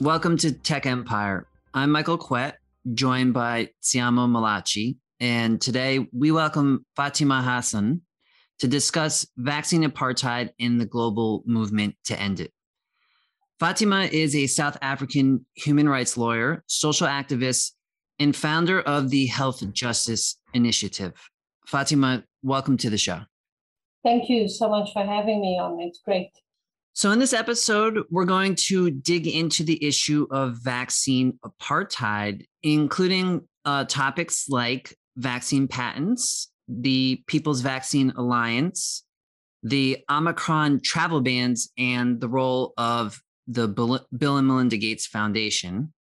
Welcome to Tech Empire. I'm Michael Kwet, joined by Tsiamo Malachi, and today we welcome Fatima Hassan to discuss vaccine apartheid in the global movement to end it. Fatima is a South African human rights lawyer, social activist, and founder of the Health Justice Initiative. Fatima, welcome to the show. Thank you so much for having me on. It's great. So, in this episode, we're going to dig into the issue of vaccine apartheid, including uh, topics like vaccine patents, the People's Vaccine Alliance, the Omicron travel bans, and the role of the Bill and Melinda Gates Foundation.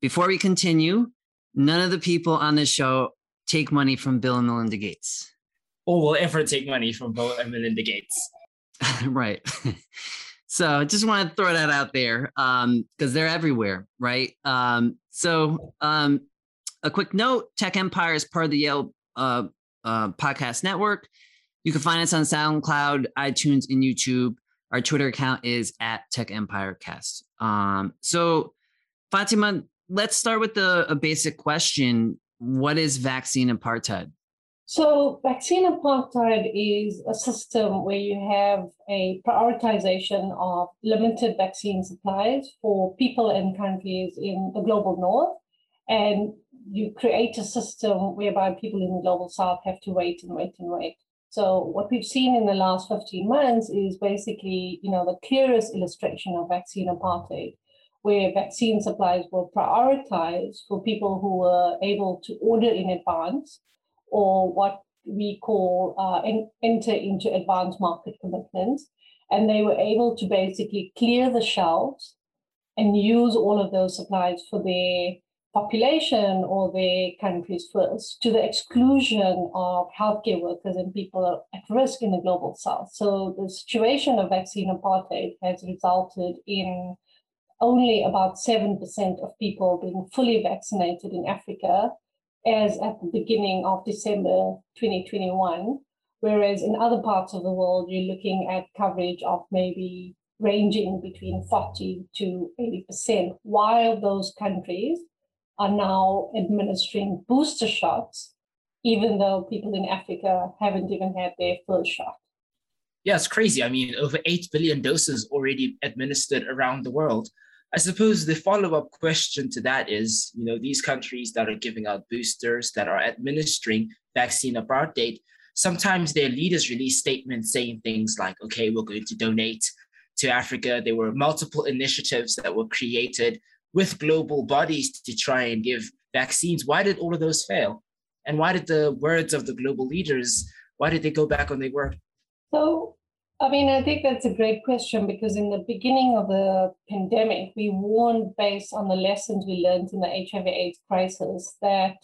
Before we continue, none of the people on this show take money from Bill and Melinda Gates. Or will ever take money from Bill and Melinda Gates. right. so I just want to throw that out there um because they're everywhere, right? Um, so um, a quick note: Tech Empire is part of the Yale uh, uh, podcast network. You can find us on SoundCloud, iTunes, and YouTube. Our Twitter account is at Tech Empire Cast. Um, so, Fatima, let's start with the, a basic question: What is vaccine apartheid? So, vaccine apartheid is a system where you have a prioritization of limited vaccine supplies for people and countries in the global north. And you create a system whereby people in the global south have to wait and wait and wait. So, what we've seen in the last 15 months is basically, you know, the clearest illustration of vaccine apartheid, where vaccine supplies were prioritized for people who were able to order in advance or what we call uh, enter into advanced market commitments. And they were able to basically clear the shelves and use all of those supplies for their population or their countries first, to the exclusion of healthcare workers and people at risk in the global south. So the situation of vaccine apartheid has resulted in only about 7% of people being fully vaccinated in Africa as at the beginning of December 2021. Whereas in other parts of the world, you're looking at coverage of maybe ranging between 40 to 80%, while those countries are now administering booster shots, even though people in Africa haven't even had their first shot. Yeah, it's crazy. I mean, over 8 billion doses already administered around the world. I suppose the follow-up question to that is, you know, these countries that are giving out boosters, that are administering vaccine apartheid, sometimes their leaders release statements saying things like, okay, we're going to donate to Africa. There were multiple initiatives that were created with global bodies to try and give vaccines. Why did all of those fail? And why did the words of the global leaders, why did they go back on their word? So I mean, I think that's a great question because in the beginning of the pandemic, we warned based on the lessons we learned in the HIV AIDS crisis that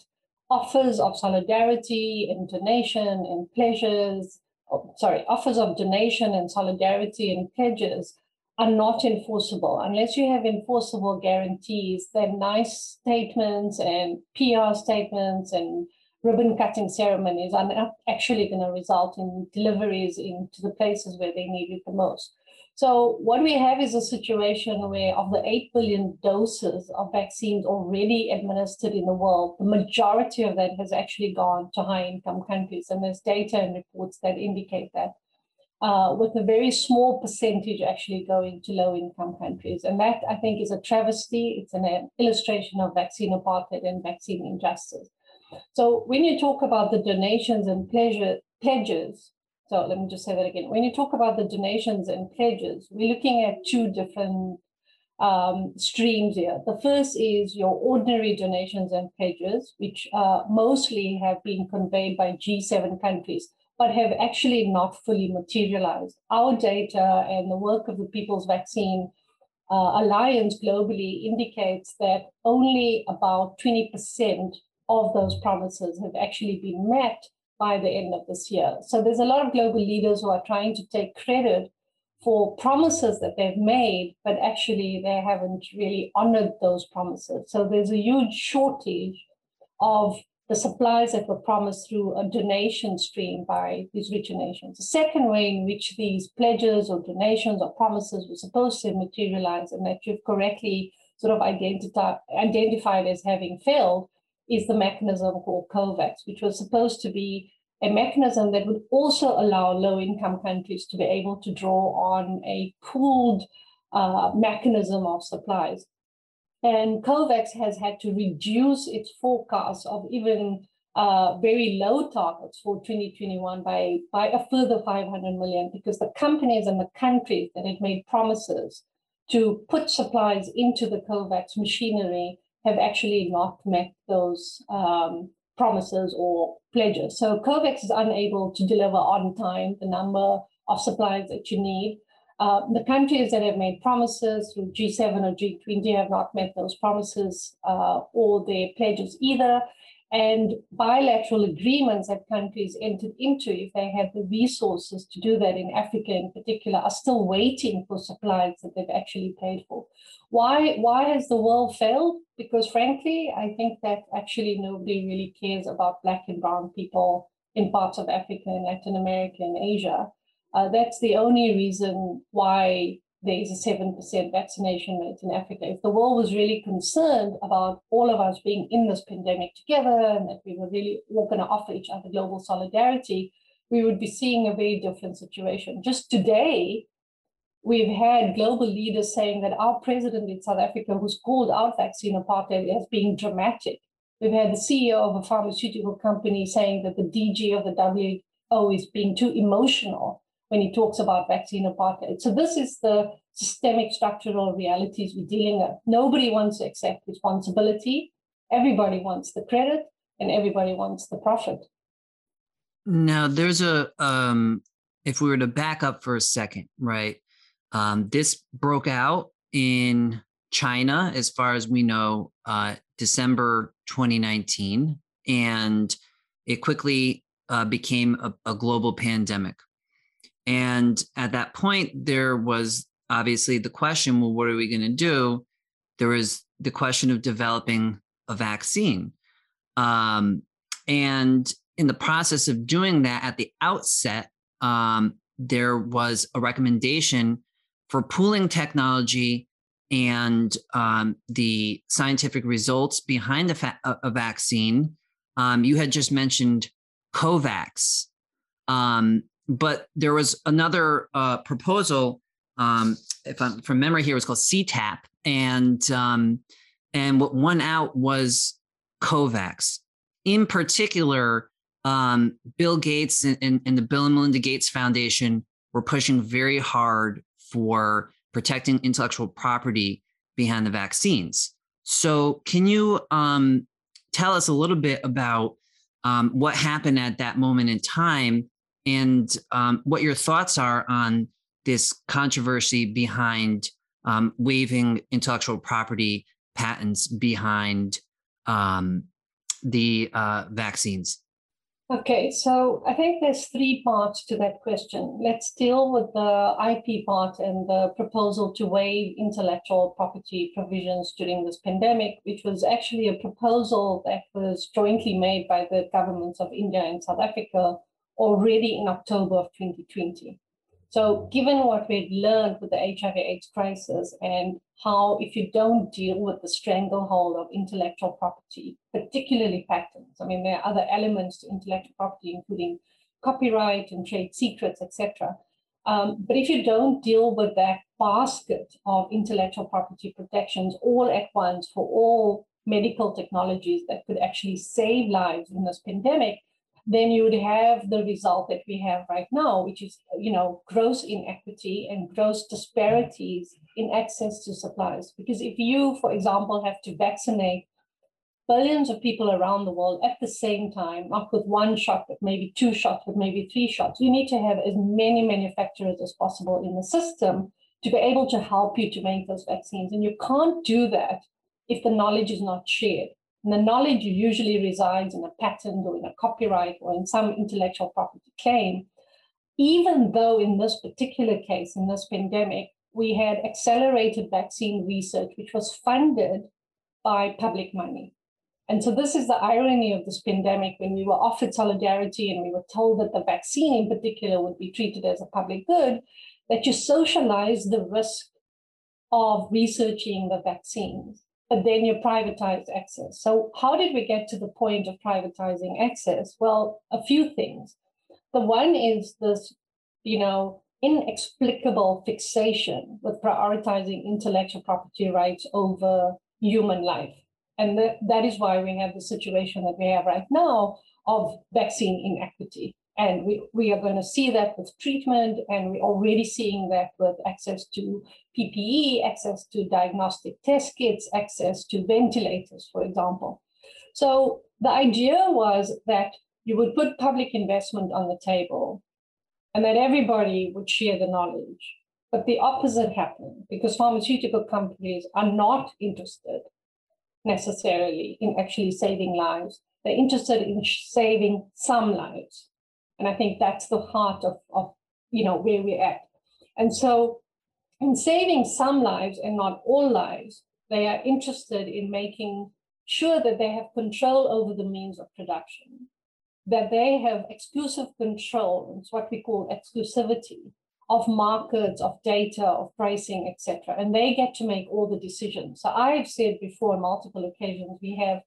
offers of solidarity and donation and pledges, oh, sorry, offers of donation and solidarity and pledges are not enforceable unless you have enforceable guarantees. Then nice statements and PR statements and ribbon cutting ceremonies are actually going to result in deliveries into the places where they need it the most. So what we have is a situation where of the 8 billion doses of vaccines already administered in the world, the majority of that has actually gone to high income countries. And there's data and reports that indicate that. Uh, with a very small percentage actually going to low income countries. And that I think is a travesty. It's an illustration of vaccine apartheid and vaccine injustice. So when you talk about the donations and pleasure, pledges, so let me just say that again. When you talk about the donations and pledges, we're looking at two different um, streams here. The first is your ordinary donations and pledges, which uh, mostly have been conveyed by G7 countries, but have actually not fully materialized. Our data and the work of the People's Vaccine uh, Alliance globally indicates that only about 20% of those promises have actually been met by the end of this year. So there's a lot of global leaders who are trying to take credit for promises that they've made, but actually they haven't really honored those promises. So there's a huge shortage of the supplies that were promised through a donation stream by these richer nations. The second way in which these pledges or donations or promises were supposed to materialize and that you've correctly sort of identified, identified as having failed is the mechanism called COVAX, which was supposed to be a mechanism that would also allow low income countries to be able to draw on a pooled uh, mechanism of supplies. And COVAX has had to reduce its forecast of even uh, very low targets for 2021 by, by a further 500 million because the companies and the countries that had made promises to put supplies into the COVAX machinery have actually not met those um, promises or pledges. So COVAX is unable to deliver on time the number of supplies that you need. Uh, the countries that have made promises through G7 or G20 have not met those promises uh, or their pledges either. And bilateral agreements that countries entered into, if they have the resources to do that in Africa in particular, are still waiting for supplies that they've actually paid for. Why, why has the world failed? Because frankly, I think that actually nobody really cares about Black and Brown people in parts of Africa and Latin America and Asia. Uh, that's the only reason why there is a 7% vaccination rate in Africa. If the world was really concerned about all of us being in this pandemic together and that we were really all going to offer each other global solidarity, we would be seeing a very different situation. Just today, we've had global leaders saying that our president in South Africa, who's called out vaccine apartheid as being dramatic. We've had the CEO of a pharmaceutical company saying that the DG of the WHO is being too emotional when he talks about vaccine apartheid. So this is the systemic structural realities we're dealing with. Nobody wants to accept responsibility. Everybody wants the credit and everybody wants the profit. Now there's a um if we were to back up for a second, right? Um, this broke out in China, as far as we know, uh, December 2019, and it quickly uh, became a, a global pandemic. And at that point, there was obviously the question well, what are we going to do? There was the question of developing a vaccine. Um, and in the process of doing that at the outset, um, there was a recommendation for pooling technology and um, the scientific results behind a, fa- a vaccine. Um, you had just mentioned COVAX. Um, but there was another uh, proposal, um, if I'm from memory here, it was called CTAP, and um, and what won out was COVAX. In particular, um, Bill Gates and, and, and the Bill and Melinda Gates Foundation were pushing very hard for protecting intellectual property behind the vaccines. So, can you um, tell us a little bit about um, what happened at that moment in time and um, what your thoughts are on this controversy behind um, waiving intellectual property patents behind um, the uh, vaccines. Okay, so I think there's three parts to that question. Let's deal with the IP part and the proposal to waive intellectual property provisions during this pandemic, which was actually a proposal that was jointly made by the governments of India and South Africa already in October of 2020. So, given what we've learned with the HIV/AIDS crisis and how, if you don't deal with the stranglehold of intellectual property, particularly patents, I mean, there are other elements to intellectual property, including copyright and trade secrets, etc. Um, but if you don't deal with that basket of intellectual property protections all at once for all medical technologies that could actually save lives in this pandemic, then you would have the result that we have right now, which is, you know, gross inequity and gross disparities in access to supplies. Because if you, for example, have to vaccinate billions of people around the world at the same time, not with one shot, but maybe two shots, but maybe three shots, you need to have as many manufacturers as possible in the system to be able to help you to make those vaccines. And you can't do that if the knowledge is not shared. And the knowledge usually resides in a patent or in a copyright or in some intellectual property claim. Even though in this particular case, in this pandemic, we had accelerated vaccine research, which was funded by public money. And so this is the irony of this pandemic when we were offered solidarity and we were told that the vaccine in particular would be treated as a public good, that you socialize the risk of researching the vaccines, but then you privatize access. So how did we get to the point of privatizing access? Well, a few things. The one is this, you know, inexplicable fixation with prioritizing intellectual property rights over human life. And that, that is why we have the situation that we have right now of vaccine inequity. And we, we are going to see that with treatment, and we're already seeing that with access to PPE, access to diagnostic test kits, access to ventilators, for example. So the idea was that you would put public investment on the table and that everybody would share the knowledge. But the opposite happened because pharmaceutical companies are not interested necessarily in actually saving lives. They're interested in saving some lives. And I think that's the heart of, of you know where we're at. And so in saving some lives and not all lives, they are interested in making sure that they have control over the means of production, that they have exclusive control, it's what we call exclusivity of markets, of data, of pricing, etc. And they get to make all the decisions. So I've said before on multiple occasions, we have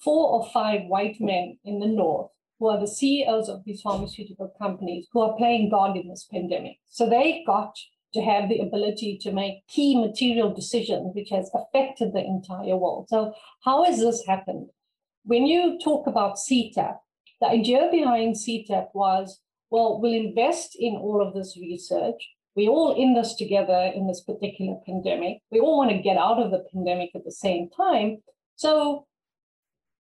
four or five white men in the north who are the CEOs of these pharmaceutical companies who are playing God in this pandemic. So they got to have the ability to make key material decisions, which has affected the entire world. So how has this happened? When you talk about CTAP, the idea behind CTAP was well, we'll invest in all of this research. We're all in this together in this particular pandemic. We all want to get out of the pandemic at the same time. So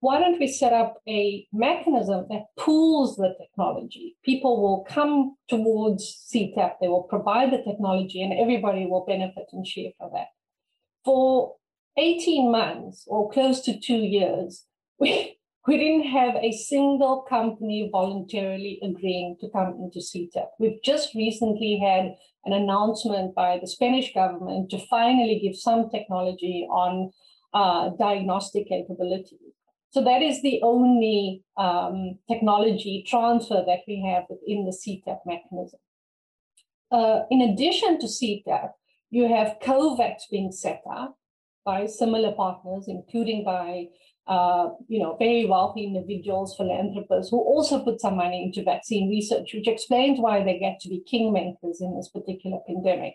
why don't we set up a mechanism that pools the technology? People will come towards CTAP, they will provide the technology, and everybody will benefit and share for that. For 18 months or close to two years, we, we didn't have a single company voluntarily agreeing to come into CTAP. We've just recently had an announcement by the Spanish government to finally give some technology on uh, diagnostic capabilities. So that is the only um, technology transfer that we have within the CTAP mechanism. Uh, in addition to CTAP, you have COVAX being set up by similar partners, including by uh, you know, very wealthy individuals, philanthropists, who also put some money into vaccine research, which explains why they get to be kingmakers in this particular pandemic.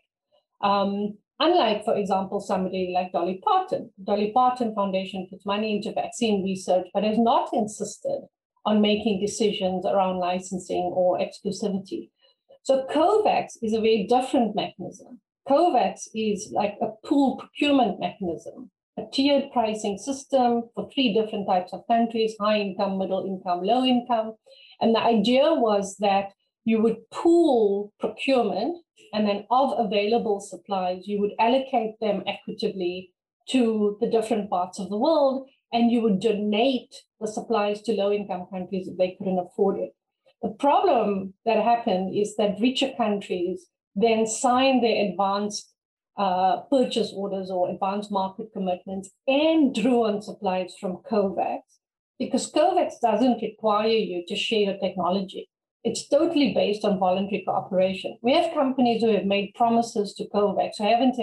Um, unlike, for example, somebody like Dolly Parton. Dolly Parton Foundation puts money into vaccine research, but has not insisted on making decisions around licensing or exclusivity. So COVAX is a very different mechanism. COVAX is like a pool procurement mechanism a tiered pricing system for three different types of countries high income, middle income, low income. And the idea was that you would pool procurement and then of available supplies, you would allocate them equitably to the different parts of the world and you would donate the supplies to low income countries if they couldn't afford it. The problem that happened is that richer countries then signed their advanced uh, purchase orders or advanced market commitments and drew on supplies from COVAX because COVAX doesn't require you to share your technology. It's totally based on voluntary cooperation. We have companies who have made promises to COVAX who haven't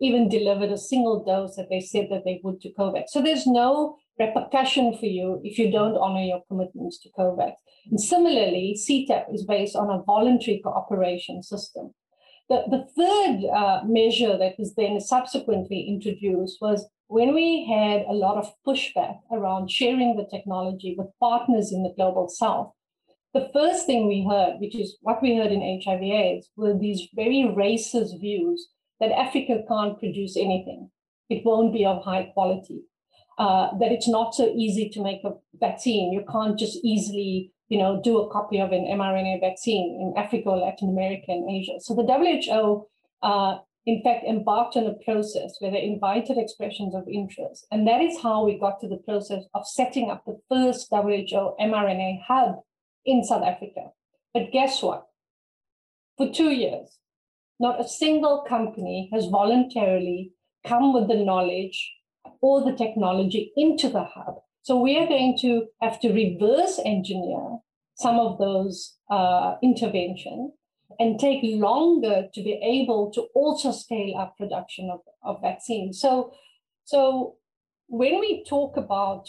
even delivered a single dose that they said that they would to COVAX. So there's no repercussion for you if you don't honor your commitments to COVAX. And similarly, CTAP is based on a voluntary cooperation system. The, the third uh, measure that was then subsequently introduced was when we had a lot of pushback around sharing the technology with partners in the global south. The first thing we heard, which is what we heard in HIV AIDS, were these very racist views that Africa can't produce anything. It won't be of high quality. Uh, that it's not so easy to make a vaccine. You can't just easily you know, do a copy of an mRNA vaccine in Africa, Latin America, and Asia. So the WHO, uh, in fact, embarked on a process where they invited expressions of interest. And that is how we got to the process of setting up the first WHO mRNA hub in South Africa. But guess what? For two years, not a single company has voluntarily come with the knowledge or the technology into the hub So we are going to have to reverse engineer some of those uh, interventions and take longer to be able to also scale up production of, of vaccines. So, so when we talk about,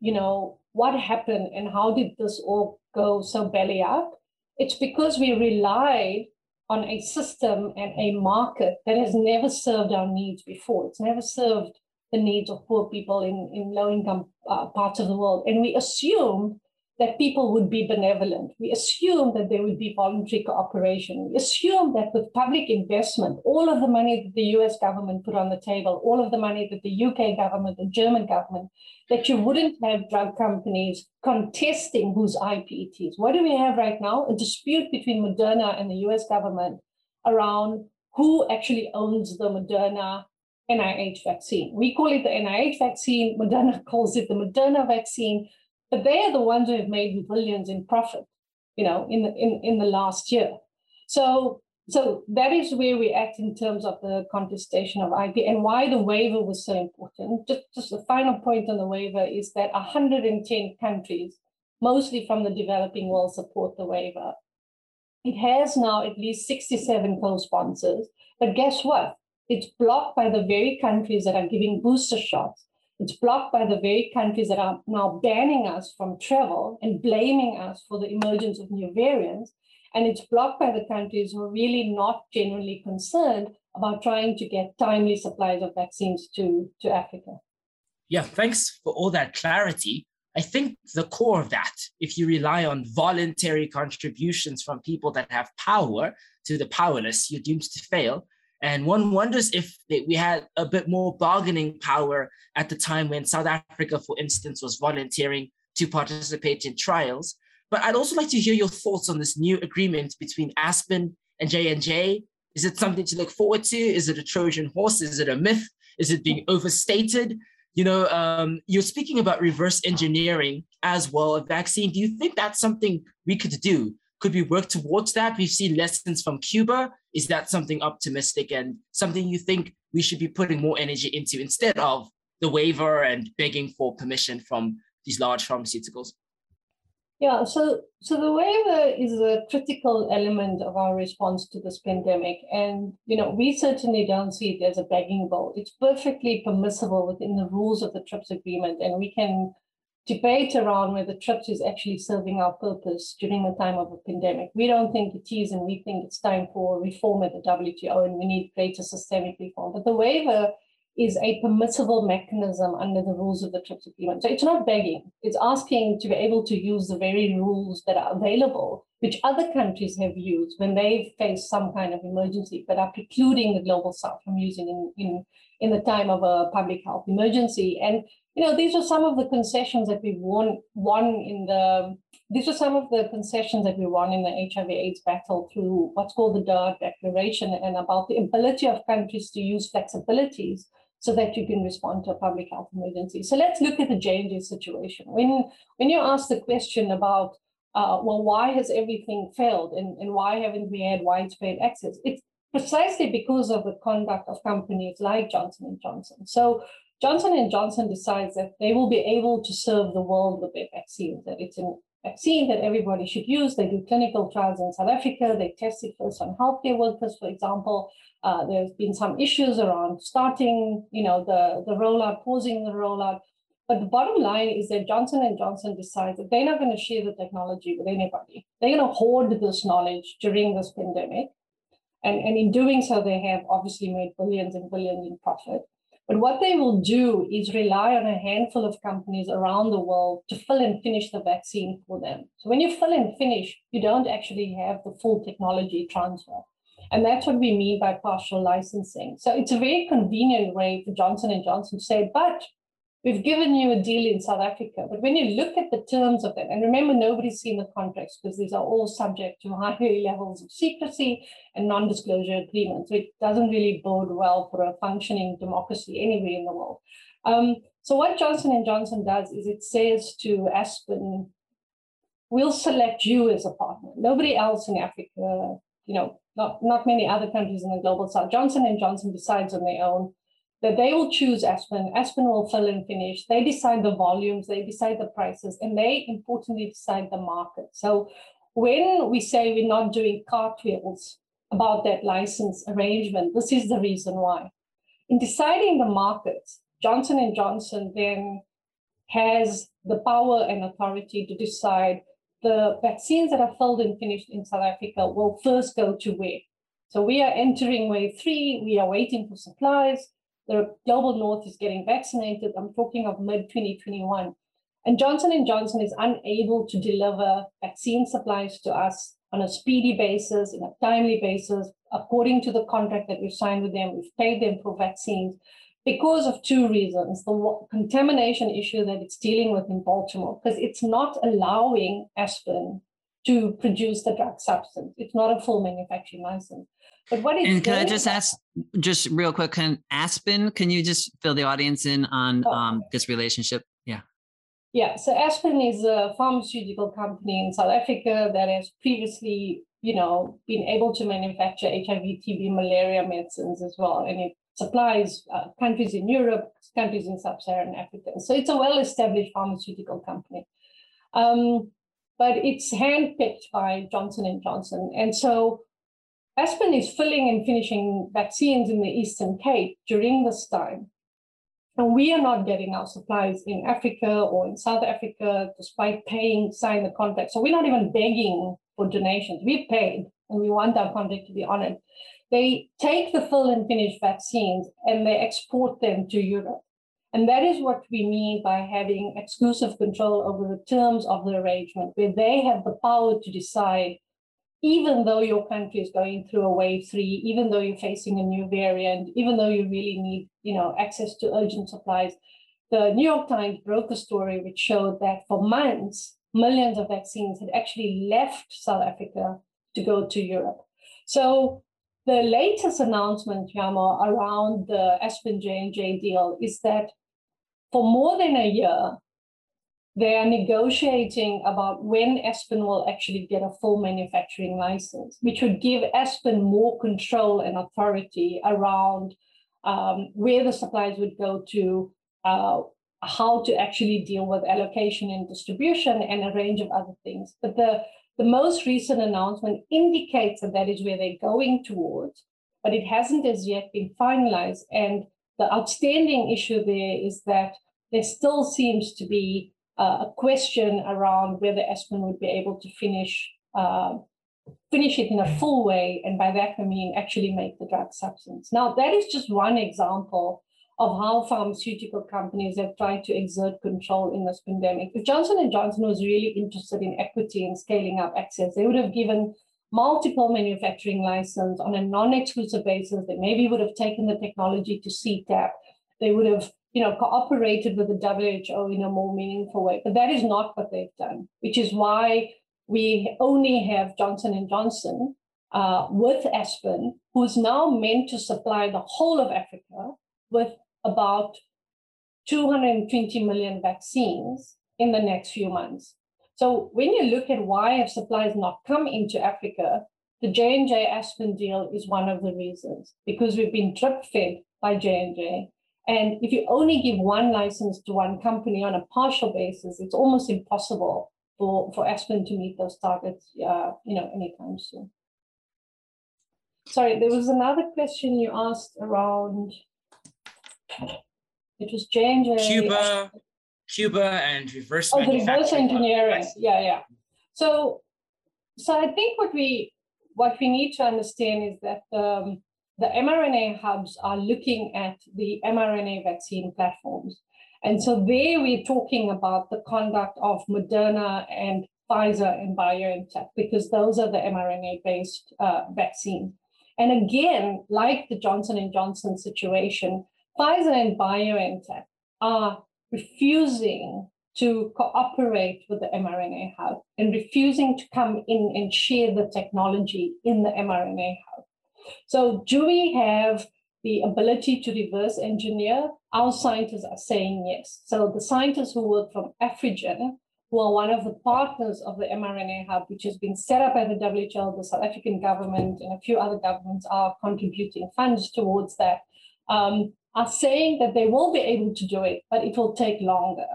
you know, what happened and how did this all go so belly up, it's because we relied on a system and a market that has never served our needs before. It's never served the needs of poor people in, in low income uh, parts of the world. And we assumed that people would be benevolent. We assume that there would be voluntary cooperation. We assume that with public investment, all of the money that the US government put on the table, all of the money that the UK government, the German government, that you wouldn't have drug companies contesting whose IP it is. What do we have right now? A dispute between Moderna and the US government around who actually owns the Moderna NIH vaccine. We call it the NIH vaccine, Moderna calls it the Moderna vaccine but they are the ones who have made billions in profit, you know, in the, in, in the last year. So so that is where we act in terms of the contestation of IP and why the waiver was so important. Just, just the final point on the waiver is that 110 countries, mostly from the developing world, support the waiver. It has now at least 67 co-sponsors, but guess what? It's blocked by the very countries that are giving booster shots it's blocked by the very countries that are now banning us from travel and blaming us for the emergence of new variants. And it's blocked by the countries who are really not genuinely concerned about trying to get timely supplies of vaccines to, to Africa. Yeah, thanks for all that clarity. I think the core of that, if you rely on voluntary contributions from people that have power to the powerless, you're doomed to fail. And one wonders if we had a bit more bargaining power at the time when South Africa, for instance, was volunteering to participate in trials. But I'd also like to hear your thoughts on this new agreement between Aspen and J&J. Is it something to look forward to? Is it a Trojan horse? Is it a myth? Is it being overstated? You know, um, you're speaking about reverse engineering as well, a vaccine. Do you think that's something we could do? Could we work towards that? We've seen lessons from Cuba. Is that something optimistic and something you think we should be putting more energy into instead of the waiver and begging for permission from these large pharmaceuticals? Yeah, so so the waiver is a critical element of our response to this pandemic, and you know we certainly don't see it as a begging bowl. It's perfectly permissible within the rules of the TRIPS agreement, and we can debate around whether TRIPS is actually serving our purpose during the time of a pandemic. We don't think it is, and we think it's time for reform at the WTO, and we need greater systemic reform. But the waiver is a permissible mechanism under the rules of the TRIPS agreement. So it's not begging, it's asking to be able to use the very rules that are available, which other countries have used when they face some kind of emergency, but are precluding the global south from using in, in, in the time of a public health emergency. And you know, these are some of the concessions that we won won in the these are some of the concessions that we won in the HIV AIDS battle through what's called the Doha Declaration and about the ability of countries to use flexibilities so that you can respond to a public health emergency. So let's look at the J&J situation. When, when you ask the question about, uh, well, why has everything failed and, and why haven't we had widespread access? It's precisely because of the conduct of companies like Johnson & Johnson. So Johnson & Johnson decides that they will be able to serve the world with their vaccine, that it's a vaccine that everybody should use. They do clinical trials in South Africa. They test it first on healthcare workers, for example. Uh, there's been some issues around starting, you know, the, the rollout, pausing the rollout. But the bottom line is that Johnson & Johnson decides that they're not going to share the technology with anybody. They're going to hoard this knowledge during this pandemic. And, and in doing so, they have obviously made billions and billions in profit. But what they will do is rely on a handful of companies around the world to fill and finish the vaccine for them. So when you fill and finish, you don't actually have the full technology transfer. And that's what we mean by partial licensing. So it's a very convenient way for Johnson & Johnson to say, but We've given you a deal in South Africa, but when you look at the terms of that, and remember, nobody's seen the contracts because these are all subject to high levels of secrecy and non disclosure agreements, which doesn't really bode well for a functioning democracy anywhere in the world. Um, so, what Johnson & Johnson does is it says to Aspen, we'll select you as a partner. Nobody else in Africa, you know, not, not many other countries in the global south. Johnson & Johnson decides on their own that they will choose Aspen. Aspen will fill and finish. They decide the volumes, they decide the prices, and they importantly decide the market. So when we say we're not doing cartwheels about that license arrangement, this is the reason why. In deciding the markets, Johnson & Johnson then has the power and authority to decide the vaccines that are filled and finished in South Africa will first go to where. So we are entering wave three. We are waiting for supplies. The global north is getting vaccinated. I'm talking of mid 2021. And Johnson & Johnson is unable to deliver vaccine supplies to us on a speedy basis, in a timely basis, according to the contract that we've signed with them. We've paid them for vaccines because of two reasons. The contamination issue that it's dealing with in Baltimore, because it's not allowing Aspen to produce the drug substance. It's not a full manufacturing license. But what is and can I just ask, just real quick, can Aspen, can you just fill the audience in on oh. um, this relationship? Yeah. Yeah, so Aspen is a pharmaceutical company in South Africa that has previously, you know, been able to manufacture HIV, TB, malaria medicines as well, and it supplies uh, countries in Europe, countries in sub-Saharan Africa. So it's a well-established pharmaceutical company. Um, but it's handpicked by Johnson and Johnson. And so Aspen is filling and finishing vaccines in the Eastern Cape during this time. And we are not getting our supplies in Africa or in South Africa, despite paying, sign the contract. So we're not even begging for donations. We've paid and we want our contract to be honored. They take the fill and finish vaccines and they export them to Europe. And that is what we mean by having exclusive control over the terms of the arrangement, where they have the power to decide, even though your country is going through a wave three, even though you're facing a new variant, even though you really need, you know, access to urgent supplies. The New York Times broke a story which showed that for months, millions of vaccines had actually left South Africa to go to Europe. So the latest announcement, Yama, around the Aspen J&J deal is that for more than a year, they are negotiating about when Aspen will actually get a full manufacturing license, which would give Aspen more control and authority around um, where the supplies would go to, uh, how to actually deal with allocation and distribution, and a range of other things. But the the most recent announcement indicates that that is where they're going towards, but it hasn't as yet been finalized. And the outstanding issue there is that there still seems to be a question around whether Aspen would be able to finish uh, finish it in a full way, and by that I mean actually make the drug substance. Now that is just one example of how pharmaceutical companies have tried to exert control in this pandemic. If Johnson & Johnson was really interested in equity and scaling up access, they would have given multiple manufacturing license on a non-exclusive basis. They maybe would have taken the technology to CTAP. They would have, you know, cooperated with the WHO in a more meaningful way. But that is not what they've done, which is why we only have Johnson & Johnson uh, with Aspen, who's now meant to supply the whole of Africa with about 220 million vaccines in the next few months. So when you look at why have supplies not come into Africa, the J&J Aspen deal is one of the reasons because we've been drip fed by J&J. And if you only give one license to one company on a partial basis, it's almost impossible for, for Aspen to meet those targets, uh, you know, anytime soon. Sorry, there was another question you asked around it was J&J. Cuba, Cuba and reverse oh, reverse engineering. Yeah, yeah. So, so I think what we what we need to understand is that um, the mRNA hubs are looking at the mRNA vaccine platforms. And so there we're talking about the conduct of Moderna and Pfizer and BioNTech, because those are the mRNA-based uh, vaccines. And again, like the Johnson & Johnson situation, Pfizer and BioNTech are refusing to cooperate with the mRNA hub and refusing to come in and share the technology in the mRNA hub. So, do we have the ability to reverse engineer? Our scientists are saying yes. So, the scientists who work from Afrigen, who are one of the partners of the mRNA hub, which has been set up by the WHO, the South African government, and a few other governments are contributing funds towards that. Um, are saying that they will be able to do it, but it will take longer.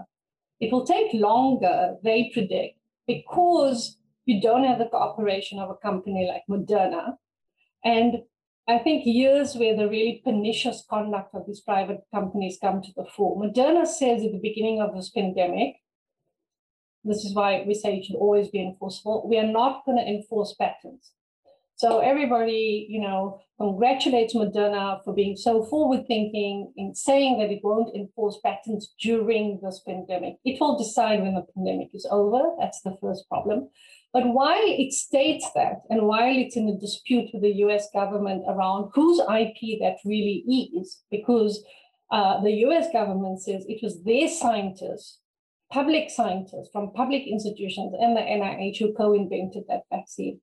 It will take longer, they predict, because you don't have the cooperation of a company like Moderna. And I think years where the really pernicious conduct of these private companies come to the fore. Moderna says at the beginning of this pandemic, this is why we say it should always be enforceable. We are not going to enforce patents. So everybody, you know, congratulates Moderna for being so forward thinking in saying that it won't enforce patents during this pandemic. It will decide when the pandemic is over. That's the first problem. But while it states that, and while it's in a dispute with the US government around whose IP that really is, because uh, the US government says it was their scientists, public scientists from public institutions and the NIH who co invented that vaccine.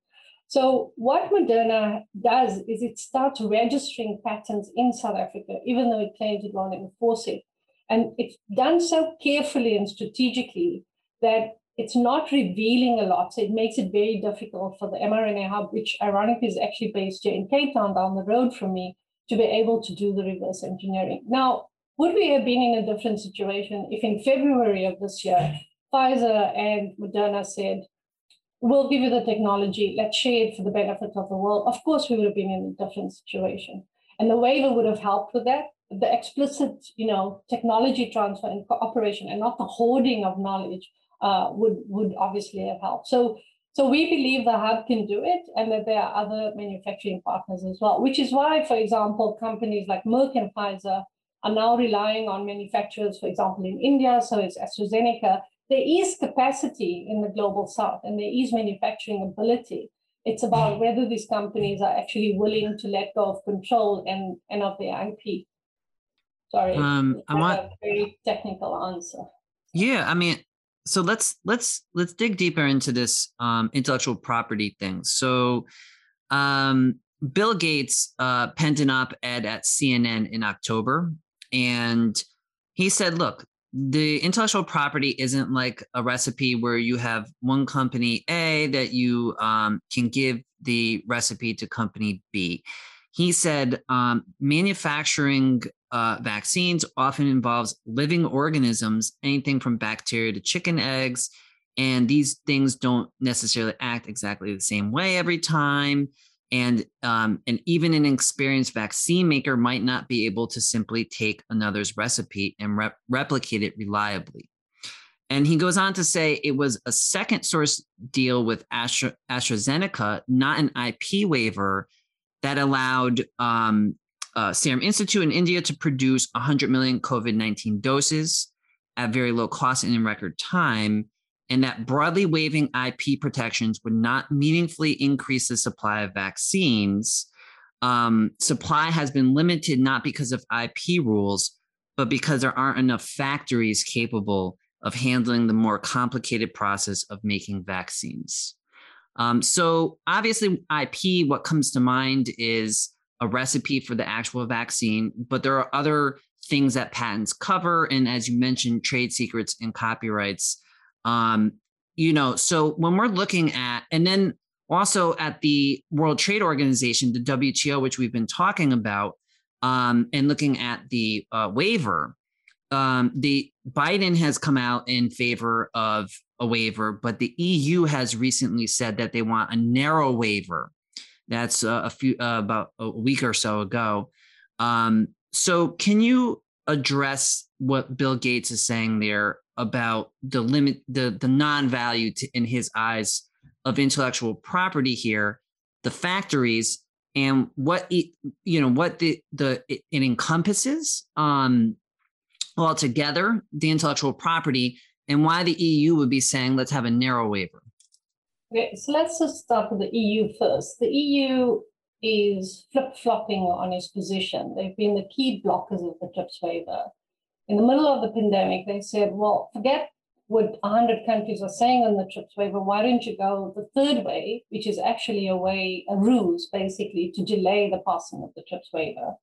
So, what Moderna does is it starts registering patents in South Africa, even though it claims it won't enforce it. And it's done so carefully and strategically that it's not revealing a lot. So it makes it very difficult for the mRNA hub, which ironically is actually based here in Cape Town down the road from me, to be able to do the reverse engineering. Now, would we have been in a different situation if in February of this year, Pfizer and Moderna said, we'll give you the technology, let's share it for the benefit of the world? Of course, we would have been in a different situation. And the waiver would have helped with that. The explicit, you know, technology transfer and cooperation and not the hoarding of knowledge uh, would would obviously have helped. So so we believe the hub can do it, and that there are other manufacturing partners as well. Which is why, for example, companies like Merck and Pfizer are now relying on manufacturers, for example, in India. So it's AstraZeneca. There is capacity in the global south, and there is manufacturing ability. It's about whether these companies are actually willing to let go of control and, and of their IP. Sorry, um, I want a very technical answer. Yeah, I mean, so let's let's let's dig deeper into this um, intellectual property thing. So, um, Bill Gates uh, penned an op-ed at CNN in October, and he said, "Look, the intellectual property isn't like a recipe where you have one company A that you um, can give the recipe to company B." He said, um, "Manufacturing uh, vaccines often involves living organisms, anything from bacteria to chicken eggs. And these things don't necessarily act exactly the same way every time. And um, and even an experienced vaccine maker might not be able to simply take another's recipe and rep- replicate it reliably. And he goes on to say it was a second source deal with Astra- AstraZeneca, not an IP waiver, that allowed um, uh, Serum Institute in India to produce 100 million COVID 19 doses at very low cost and in record time, and that broadly waiving IP protections would not meaningfully increase the supply of vaccines. Um, supply has been limited not because of IP rules, but because there aren't enough factories capable of handling the more complicated process of making vaccines. Um, so, obviously, IP, what comes to mind is a recipe for the actual vaccine, but there are other things that patents cover. And as you mentioned, trade secrets and copyrights. Um, you know, so when we're looking at, and then also at the World Trade Organization, the WTO, which we've been talking about, um, and looking at the uh, waiver, um, the Biden has come out in favor of a waiver, but the EU has recently said that they want a narrow waiver that's uh, a few uh, about a week or so ago. Um, so, can you address what Bill Gates is saying there about the limit, the the non-value to, in his eyes of intellectual property here, the factories, and what it, you know what the the it, it encompasses um, altogether, the intellectual property, and why the EU would be saying let's have a narrow waiver. Okay, so let's just start with the EU first. The EU is flip flopping on its position. They've been the key blockers of the TRIPS waiver. In the middle of the pandemic, they said, well, forget what 100 countries are saying on the TRIPS waiver. Why don't you go the third way, which is actually a way, a ruse basically to delay the passing of the TRIPS waiver?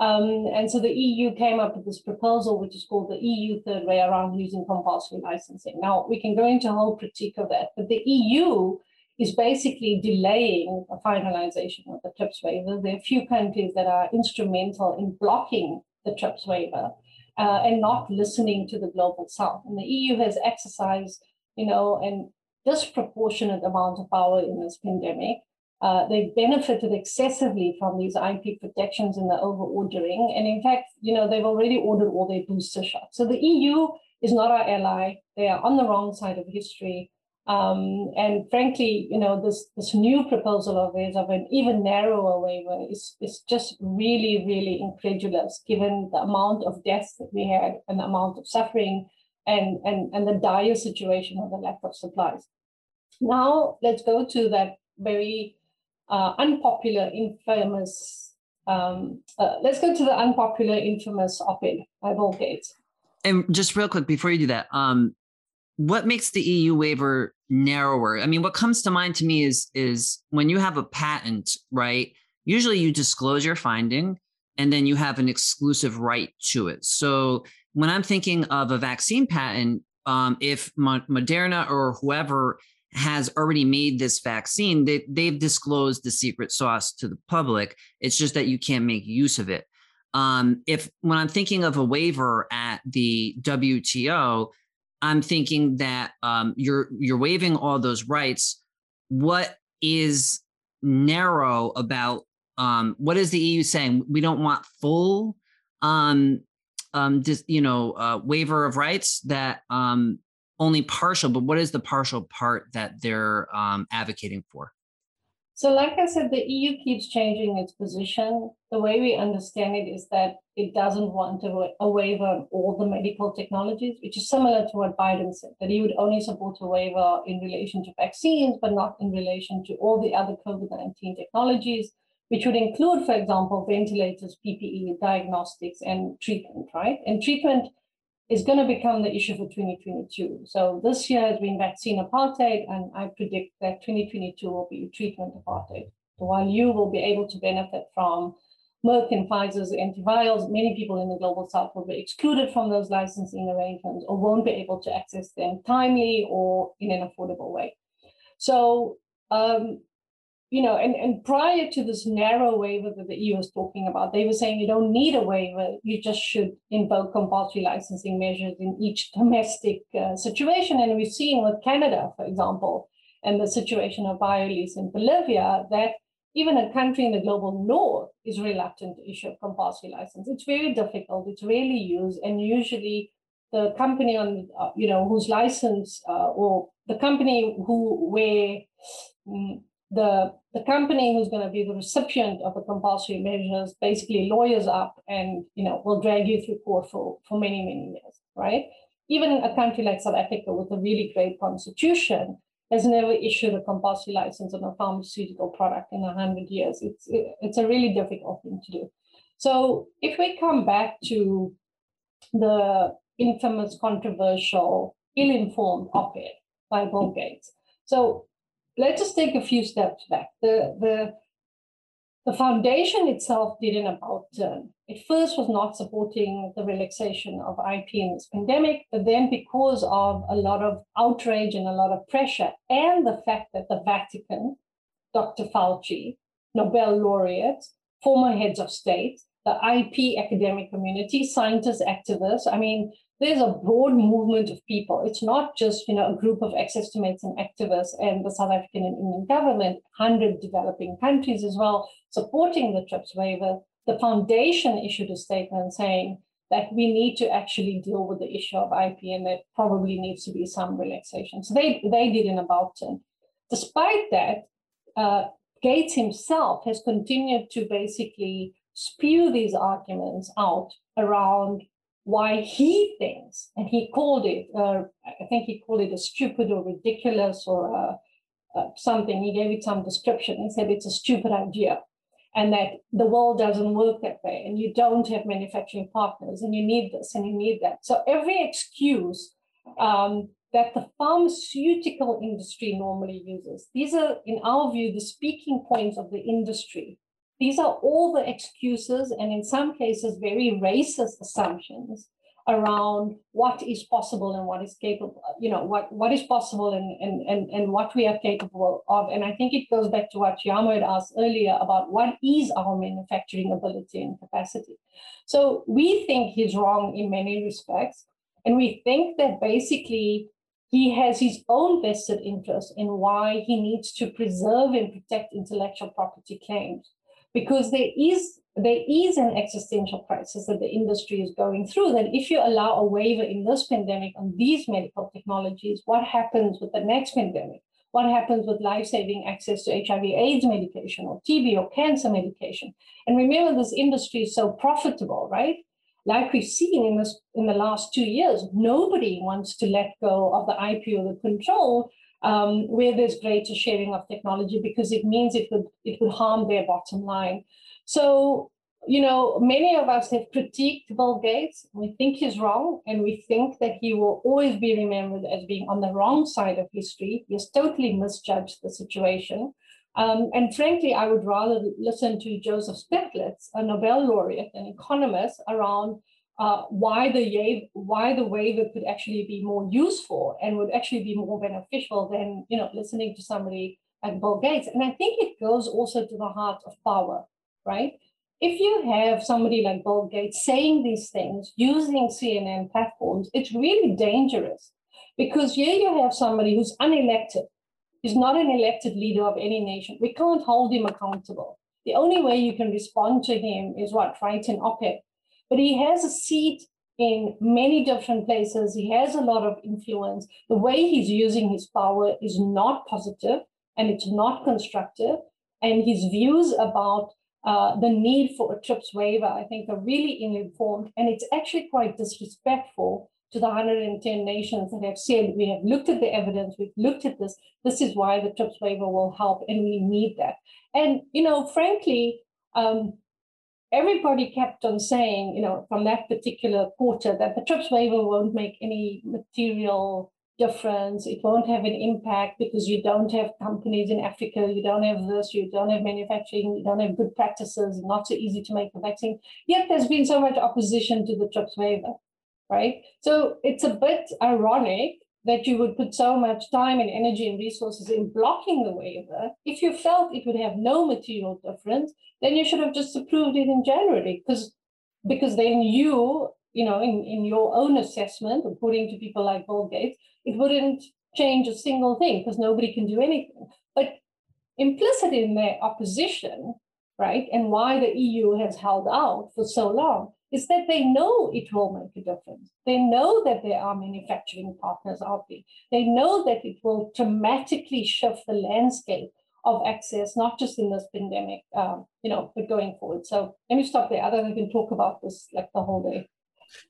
Um, and so the EU came up with this proposal, which is called the EU third way around using compulsory licensing. Now, we can go into a whole critique of that, but the EU is basically delaying a finalization of the TRIPS waiver. There are a few countries that are instrumental in blocking the TRIPS waiver uh, and not listening to the global south. And the EU has exercised, you know, an disproportionate amount of power in this pandemic. Uh, they benefited excessively from these IP protections and the over ordering. And in fact, you know, they've already ordered all their booster shots. So the EU is not our ally. They are on the wrong side of history. Um, and frankly, you know, this this new proposal of theirs of an even narrower waiver is, is just really, really incredulous given the amount of deaths that we had and the amount of suffering and, and, and the dire situation of the lack of supplies. Now let's go to that very uh, unpopular, infamous, um, uh, let's go to the unpopular, infamous op-ed by Bill Gates. And just real quick before you do that, um, what makes the EU waiver narrower? I mean, what comes to mind to me is is when you have a patent, right? Usually you disclose your finding and then you have an exclusive right to it. So when I'm thinking of a vaccine patent, um, if Moderna or whoever has already made this vaccine, they, they've disclosed the secret sauce to the public. It's just that you can't make use of it. Um, if when I'm thinking of a waiver at the WTO, I'm thinking that um, you're you're waiving all those rights. What is narrow about um, what is the EU saying? We don't want full, um, um, dis, you know, uh, waiver of rights. That um, only partial. But what is the partial part that they're um, advocating for? So, like I said, the EU keeps changing its position. The way we understand it is that it doesn't want a, waiver on all the medical technologies, which is similar to what Biden said, that he would only support a waiver in relation to vaccines, but not in relation to all the other COVID 19 technologies, which would include, for example, ventilators, PPE, diagnostics, and treatment, right? And treatment is going to become the issue for 2022. So this year has been vaccine apartheid, and I predict that 2022 will be treatment apartheid. While you will be able to benefit from Merck and Pfizer's antivirals, many people in the global south will be excluded from those licensing arrangements or won't be able to access them timely or in an affordable way. So um, you know, and, and prior to this narrow waiver that the EU was talking about, they were saying you don't need a waiver, you just should invoke compulsory licensing measures in each domestic uh, situation. And we've seen with Canada, for example, and the situation of Biolyse in Bolivia, that even a country in the global north is reluctant to issue a compulsory license. It's very difficult, it's rarely used, and usually the company on, uh, you know, whose license uh, or the company who where um, the, the company who's going to be the recipient of the compulsory measures basically lawyers up and you know will drag you through court for, for many, many years, right? Even a country like South Africa with a really great constitution has never issued a compulsory license on a pharmaceutical product in a hundred years. It's it's a really difficult thing to do. So if we come back to the infamous, controversial, ill-informed op-ed by Bill Gates. So let's just take a few steps back. The, the, the foundation itself did an about turn. It first was not supporting the relaxation of IP in this pandemic, but then because of a lot of outrage and a lot of pressure, and the fact that the Vatican, Dr. Fauci, Nobel laureates, former heads of state, the IP academic community, scientists, activists, I mean, there's a broad movement of people. It's not just you know a group of ex-estimates and activists and the South African and Indian government, 100 developing countries as well, supporting the TRIPS waiver. The foundation issued a statement saying that we need to actually deal with the issue of IP and there probably needs to be some relaxation. So they, they did an about turn. Despite that, uh, Gates himself has continued to basically spew these arguments out around why he thinks, and he called it, uh, I think he called it a stupid or ridiculous or uh, uh, something. He gave it some description. and said it's a stupid idea and that the world doesn't work that way and you don't have manufacturing partners and you need this and you need that. So every excuse um, that the pharmaceutical industry normally uses, these are, in our view, the speaking points of the industry these are all the excuses and in some cases very racist assumptions around what is possible and what is capable, you know, what, what is possible and, and, and, and what we are capable of. And I think it goes back to what Yamo had asked earlier about what is our manufacturing ability and capacity. So we think he's wrong in many respects. And we think that basically he has his own vested interest in why he needs to preserve and protect intellectual property claims because there is there is an existential crisis that the industry is going through that if you allow a waiver in this pandemic on these medical technologies what happens with the next pandemic? What happens with life-saving access to hiv aids medication or tb or cancer medication? And remember this industry is so profitable right? Like we've seen in this in the last two years nobody wants to let go of the ip or the control um, where there's greater sharing of technology because it means it would it would harm their bottom line. So you know, many of us have critiqued Bill Gates. We think he's wrong, and we think that he will always be remembered as being on the wrong side of history. He has totally misjudged the situation. Um, and frankly, I would rather listen to Joseph Stiglitz, a Nobel laureate, an economist, around uh, why the why the waiver could actually be more useful and would actually be more beneficial than you know listening to somebody like Bill Gates. And I think it goes also to the heart of power, right? If you have somebody like Bill Gates saying these things using CNN platforms, it's really dangerous because here you have somebody who's unelected, he's not an elected leader of any nation. We can't hold him accountable. The only way you can respond to him is what write an op-ed but he has a seat in many different places. He has a lot of influence. The way he's using his power is not positive and it's not constructive. And his views about uh, the need for a TRIPS waiver, I think, are really ill-informed. And it's actually quite disrespectful to the 110 nations that have said, we have looked at the evidence, we've looked at this, this is why the TRIPS waiver will help, and we need that. And, you know, frankly, um, everybody kept on saying, you know, from that particular quarter, that the TRIPS waiver won't make any material difference. It won't have an impact because you don't have companies in Africa, you don't have this, you don't have manufacturing, you don't have good practices, not so easy to make a vaccine. Yet there's been so much opposition to the TRIPS waiver, right? So it's a bit ironic that you would put so much time and energy and resources in blocking the waiver, if you felt it would have no material difference, then you should have just approved it in January, because because then you, you know, in, in your own assessment, according to people like Bill Gates, it wouldn't change a single thing because nobody can do anything. But implicit in their opposition, right, and why the EU has held out for so long is that they know it will make a difference. They know that there are manufacturing partners out there. They know that it will dramatically shift the landscape of access, not just in this pandemic, um, you know, but going forward. So let me stop there. Other than we can talk about this like the whole day.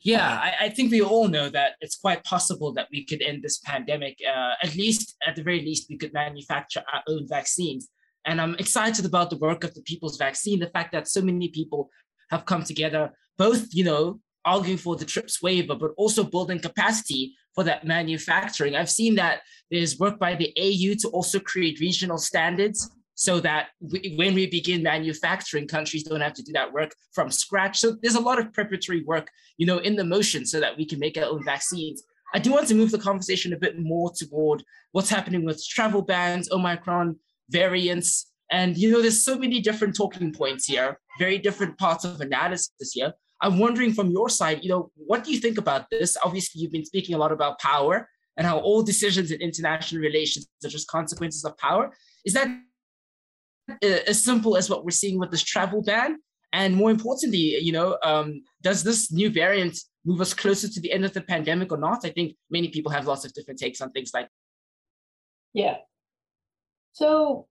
Yeah, I, I, think we all know that it's quite possible that we could end this pandemic. Uh, at least, at the very least, we could manufacture our own vaccines. And I'm excited about the work of the People's Vaccine, the fact that so many people have come together, both, you know, arguing for the TRIPS waiver, but also building capacity for that manufacturing. I've seen that there's work by the AU to also create regional standards so that we, when we begin manufacturing, countries don't have to do that work from scratch. So there's a lot of preparatory work, you know, in the motion so that we can make our own vaccines. I do want to move the conversation a bit more toward what's happening with travel bans, Omicron variants, and you know, there's so many different talking points here, very different parts of analysis here. I'm wondering from your side, you know, what do you think about this? Obviously, you've been speaking a lot about power and how all decisions in international relations are just consequences of power. Is that as simple as what we're seeing with this travel ban? And more importantly, you know, um, does this new variant move us closer to the end of the pandemic or not? I think many people have lots of different takes on things like. Yeah. So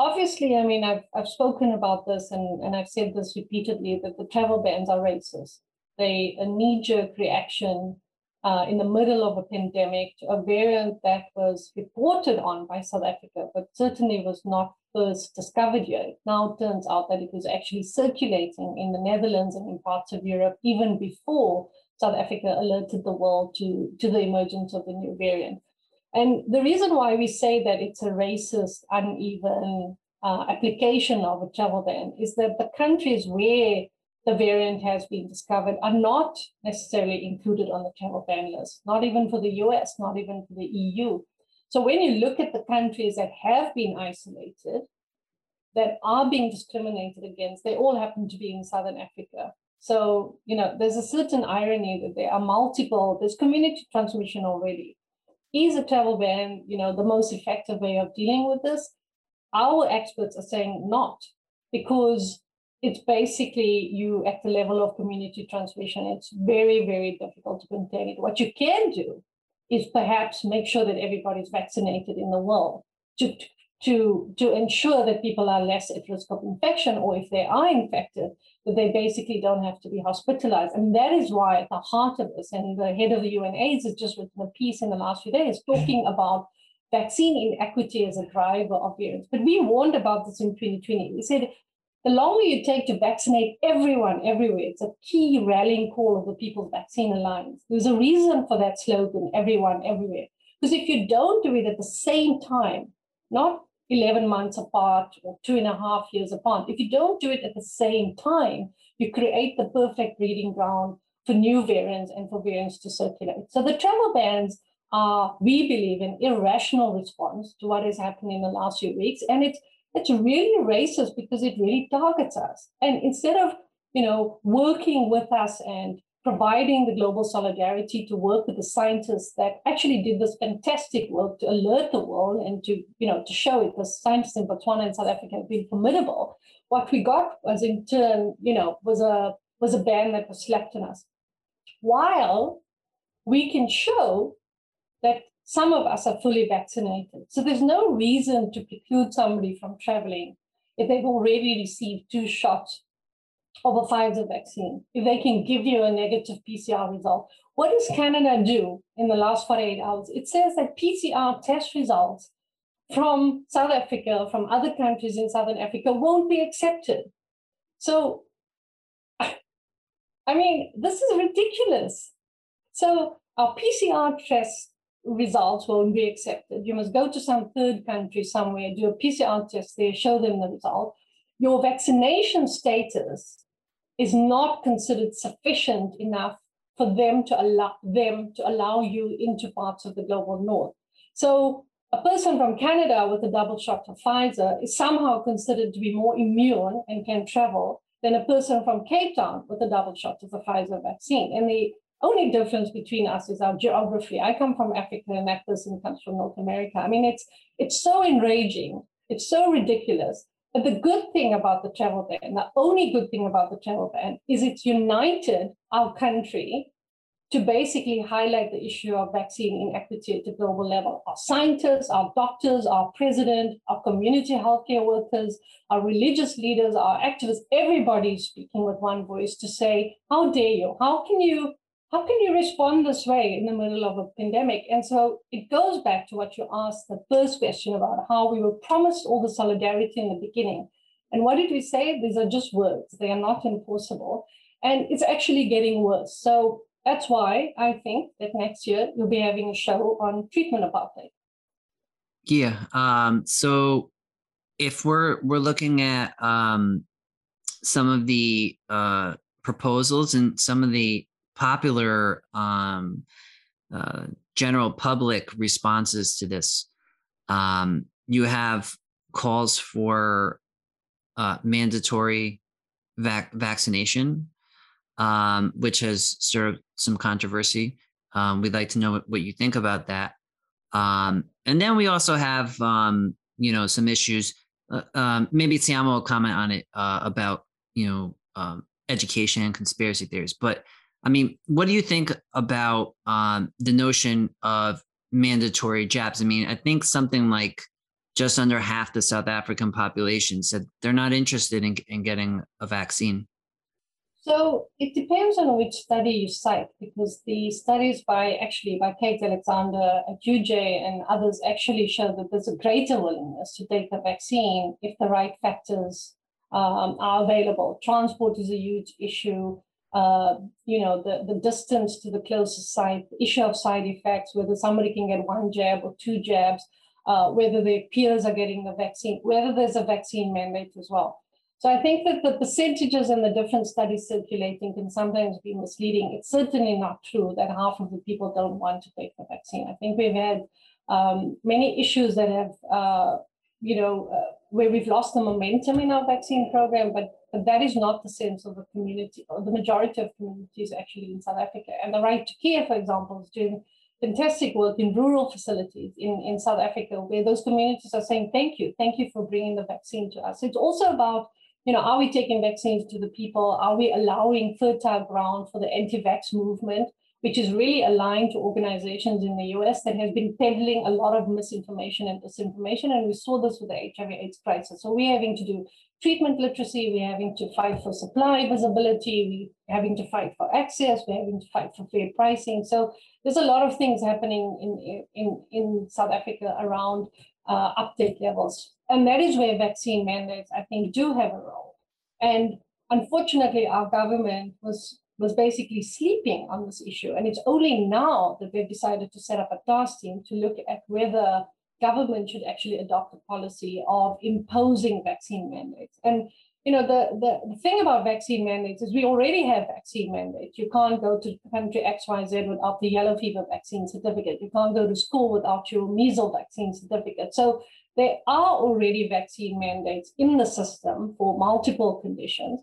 obviously, I mean, I've, I've spoken about this and, and I've said this repeatedly that the travel bans are racist. They a knee jerk reaction uh, in the middle of a pandemic to a variant that was reported on by South Africa, but certainly was not first discovered here. It now turns out that it was actually circulating in the Netherlands and in parts of Europe even before South Africa alerted the world to, to the emergence of the new variant. And the reason why we say that it's a racist, uneven uh, application of a travel ban is that the countries where the variant has been discovered are not necessarily included on the travel ban list, not even for the US, not even for the EU. So when you look at the countries that have been isolated, that are being discriminated against, they all happen to be in Southern Africa. So, you know, there's a certain irony that there are multiple, there's community transmission already. Is a travel ban, you know, the most effective way of dealing with this? Our experts are saying not, because it's basically you at the level of community transmission. It's very, very difficult to contain it. What you can do is perhaps make sure that everybody's vaccinated in the world to, to, to to ensure that people are less at risk of infection, or if they are infected, that they basically don't have to be hospitalized. And that is why at the heart of this, and the head of the UNAIDS has just written a piece in the last few days talking about vaccine inequity as a driver of variants. But we warned about this in 2020. We said the longer you take to vaccinate everyone everywhere, it's a key rallying call of the People's Vaccine Alliance. There's a reason for that slogan, everyone everywhere. Because if you don't do it at the same time, not 11 months apart or two and a half years apart. If you don't do it at the same time, you create the perfect breeding ground for new variants and for variants to circulate. So the travel bans are, we believe, an irrational response to what has happened in the last few weeks. And it's it's really racist because it really targets us. And instead of, you know, working with us and providing the global solidarity to work with the scientists that actually did this fantastic work to alert the world and to, you know, to show it. The scientists in Botswana and South Africa have been formidable. What we got was in turn, you know, was a was a ban that was slapped on us. While we can show that some of us are fully vaccinated. So there's no reason to preclude somebody from traveling if they've already received two shots of a Pfizer vaccine, if they can give you a negative PCR result. What does Canada do in the last 48 hours? It says that PCR test results from South Africa, from other countries in Southern Africa, won't be accepted. So, I mean, this is ridiculous. So, our PCR test results won't be accepted. You must go to some third country somewhere, do a PCR test there, show them the result. Your vaccination status is not considered sufficient enough for them to allow them to allow you into parts of the global north. So a person from Canada with a double shot of Pfizer is somehow considered to be more immune and can travel than a person from Cape Town with a double shot of the Pfizer vaccine. And the only difference between us is our geography. I come from Africa and that person comes from North America. I mean, it's it's so enraging. It's so ridiculous but the good thing about the travel ban, the only good thing about the travel ban, is it's united our country to basically highlight the issue of vaccine inequity at the global level. Our scientists, our doctors, our president, our community healthcare workers, our religious leaders, our activists, everybody is speaking with one voice to say, how dare you? How can you how can you respond this way in the middle of a pandemic? And so it goes back to what you asked the first question about how we were promised all the solidarity in the beginning. And what did we say? These are just words, they are not enforceable. And it's actually getting worse. So that's why I think that next year you'll be having a show on treatment apartheid. Yeah. Um, so if we're we're looking at um, some of the uh, proposals and some of the popular um, uh, general public responses to this. Um, you have calls for uh, mandatory vac- vaccination, um, which has stirred some controversy. Um, we'd like to know what, you think about that. Um, and then we also have, um, you know, some issues. Uh, maybe Siamo will comment on it uh, about, you know, education and conspiracy theories. But I mean, what do you think about um, the notion of mandatory jabs? I mean, I think something like just under half the South African population said they're not interested in, in getting a vaccine. So it depends on which study you cite, because the studies by actually by Kate Alexander at UJ and others actually show that there's a greater willingness to take the vaccine if the right factors um, are available. Transport is a huge issue uh, you know, the, the distance to the closest site, issue of side effects, whether somebody can get one jab or two jabs, uh, whether their peers are getting the vaccine, whether there's a vaccine mandate as well. So I think that the percentages and the different studies circulating can sometimes be misleading. It's certainly not true that half of the people don't want to take the vaccine. I think we've had um, many issues that have, uh, you know, uh, where we've lost the momentum in our vaccine program, but, but that is not the sense of the community, or the majority of communities actually in South Africa. And the right to care, for example, is doing fantastic work in rural facilities in, in South Africa, where those communities are saying, thank you, thank you for bringing the vaccine to us. It's also about you know, are we taking vaccines to the people? Are we allowing fertile ground for the anti-vax movement, which is really aligned to organizations in the US that has been peddling a lot of misinformation and disinformation? And we saw this with the HIV AIDS crisis. So we're having to do treatment literacy, we're having to fight for supply visibility, we're having to fight for access, we're having to fight for fair pricing. So there's a lot of things happening in, in, in South Africa around uh, uptake levels. And that is where vaccine mandates, I think, do have a role. And unfortunately, our government was was basically sleeping on this issue. And it's only now that they've decided to set up a task team to look at whether government should actually adopt a policy of imposing vaccine mandates. And you know, the, the, the thing about vaccine mandates is we already have vaccine mandates. You can't go to country XYZ without the yellow fever vaccine certificate. You can't go to school without your measles vaccine certificate. So there are already vaccine mandates in the system for multiple conditions.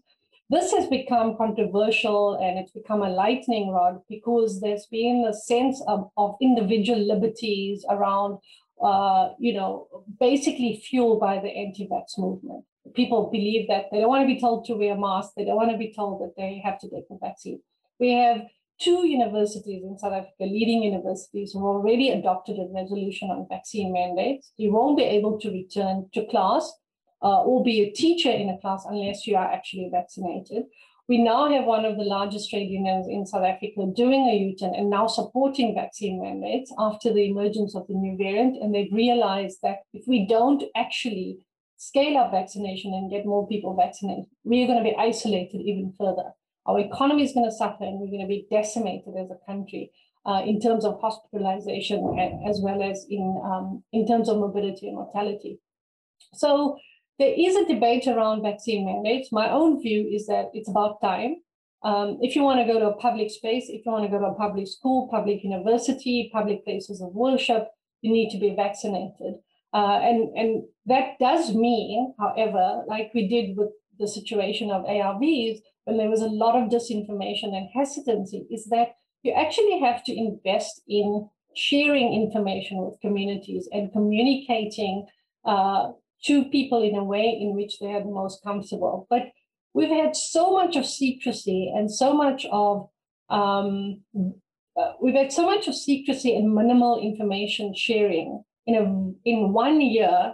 This has become controversial and it's become a lightning rod because there's been a sense of, of individual liberties around, uh, you know, basically fueled by the anti-vax movement people believe that they don't want to be told to wear a mask, they don't want to be told that they have to take the vaccine. We have two universities in South Africa, leading universities, who already adopted a resolution on vaccine mandates. You won't be able to return to class uh, or be a teacher in a class unless you are actually vaccinated. We now have one of the largest trade unions in South Africa doing a U-turn and now supporting vaccine mandates after the emergence of the new variant. And they've realized that if we don't actually scale up vaccination and get more people vaccinated, we are going to be isolated even further. Our economy is going to suffer and we're going to be decimated as a country uh, in terms of hospitalization as well as in, um, in terms of mobility and mortality. So there is a debate around vaccine mandates. My own view is that it's about time. Um, if you want to go to a public space, if you want to go to a public school, public university, public places of worship, you need to be vaccinated. Uh, and, and that does mean, however, like we did with the situation of ARVs, when there was a lot of disinformation and hesitancy, is that you actually have to invest in sharing information with communities and communicating uh, to people in a way in which they are the most comfortable. But we've had so much of secrecy and so much of um, uh, we've had so much of secrecy and minimal information sharing in a in one year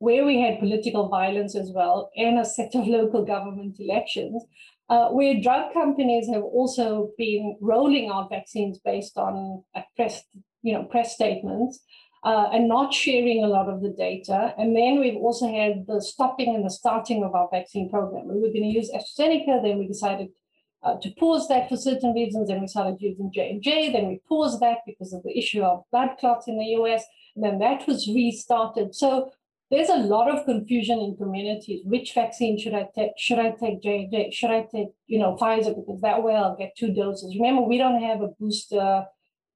where we had political violence as well and a set of local government elections, uh, where drug companies have also been rolling out vaccines based on press, you know, press statements. Uh, and not sharing a lot of the data. And then we've also had the stopping and the starting of our vaccine program. We were going to use AstraZeneca, then we decided uh, to pause that for certain reasons, and we started using J&J, then we paused that because of the issue of blood clots in the US And then that was restarted. So there's a lot of confusion in communities. Which vaccine should I take? Should I take J&J? Should I take, you know, Pfizer? Because that way I'll get two doses. Remember, we don't have a booster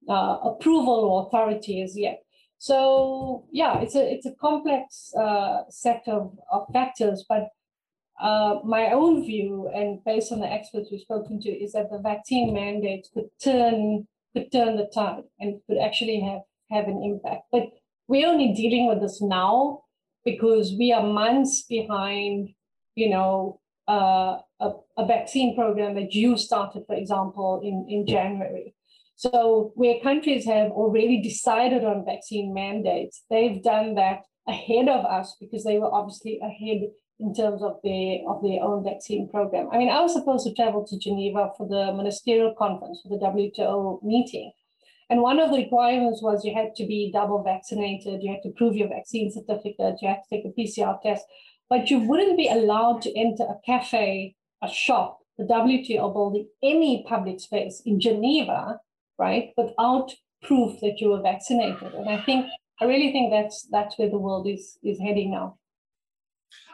uh, approval or authority as yet. So yeah, it's a it's a complex uh, set of, of factors. But uh, my own view, and based on the experts we've spoken to, is that the vaccine mandates could turn could turn the tide and could actually have have an impact. But we're only dealing with this now because we are months behind, you know, uh, a, a, vaccine program that you started, for example, in, in January. So where countries have already decided on vaccine mandates, they've done that ahead of us because they were obviously ahead in terms of their of their own vaccine program. I mean, I was supposed to travel to Geneva for the ministerial conference for the WTO meeting, and one of the requirements was you had to be double vaccinated, you had to prove your vaccine certificate, you had to take a PCR test, but you wouldn't be allowed to enter a cafe, a shop, the WTO building, any public space in Geneva, right, without proof that you were vaccinated. And I think I really think that's that's where the world is is heading now.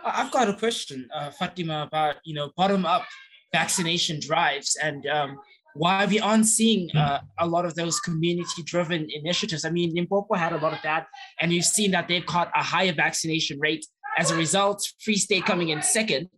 I've got a question, uh, Fatima, about you know bottom up vaccination drives and um, why we aren't seeing uh, a lot of those community driven initiatives. I mean, Limpopo had a lot of that, and you've seen that they've caught a higher vaccination rate. As a result, Free State coming in second.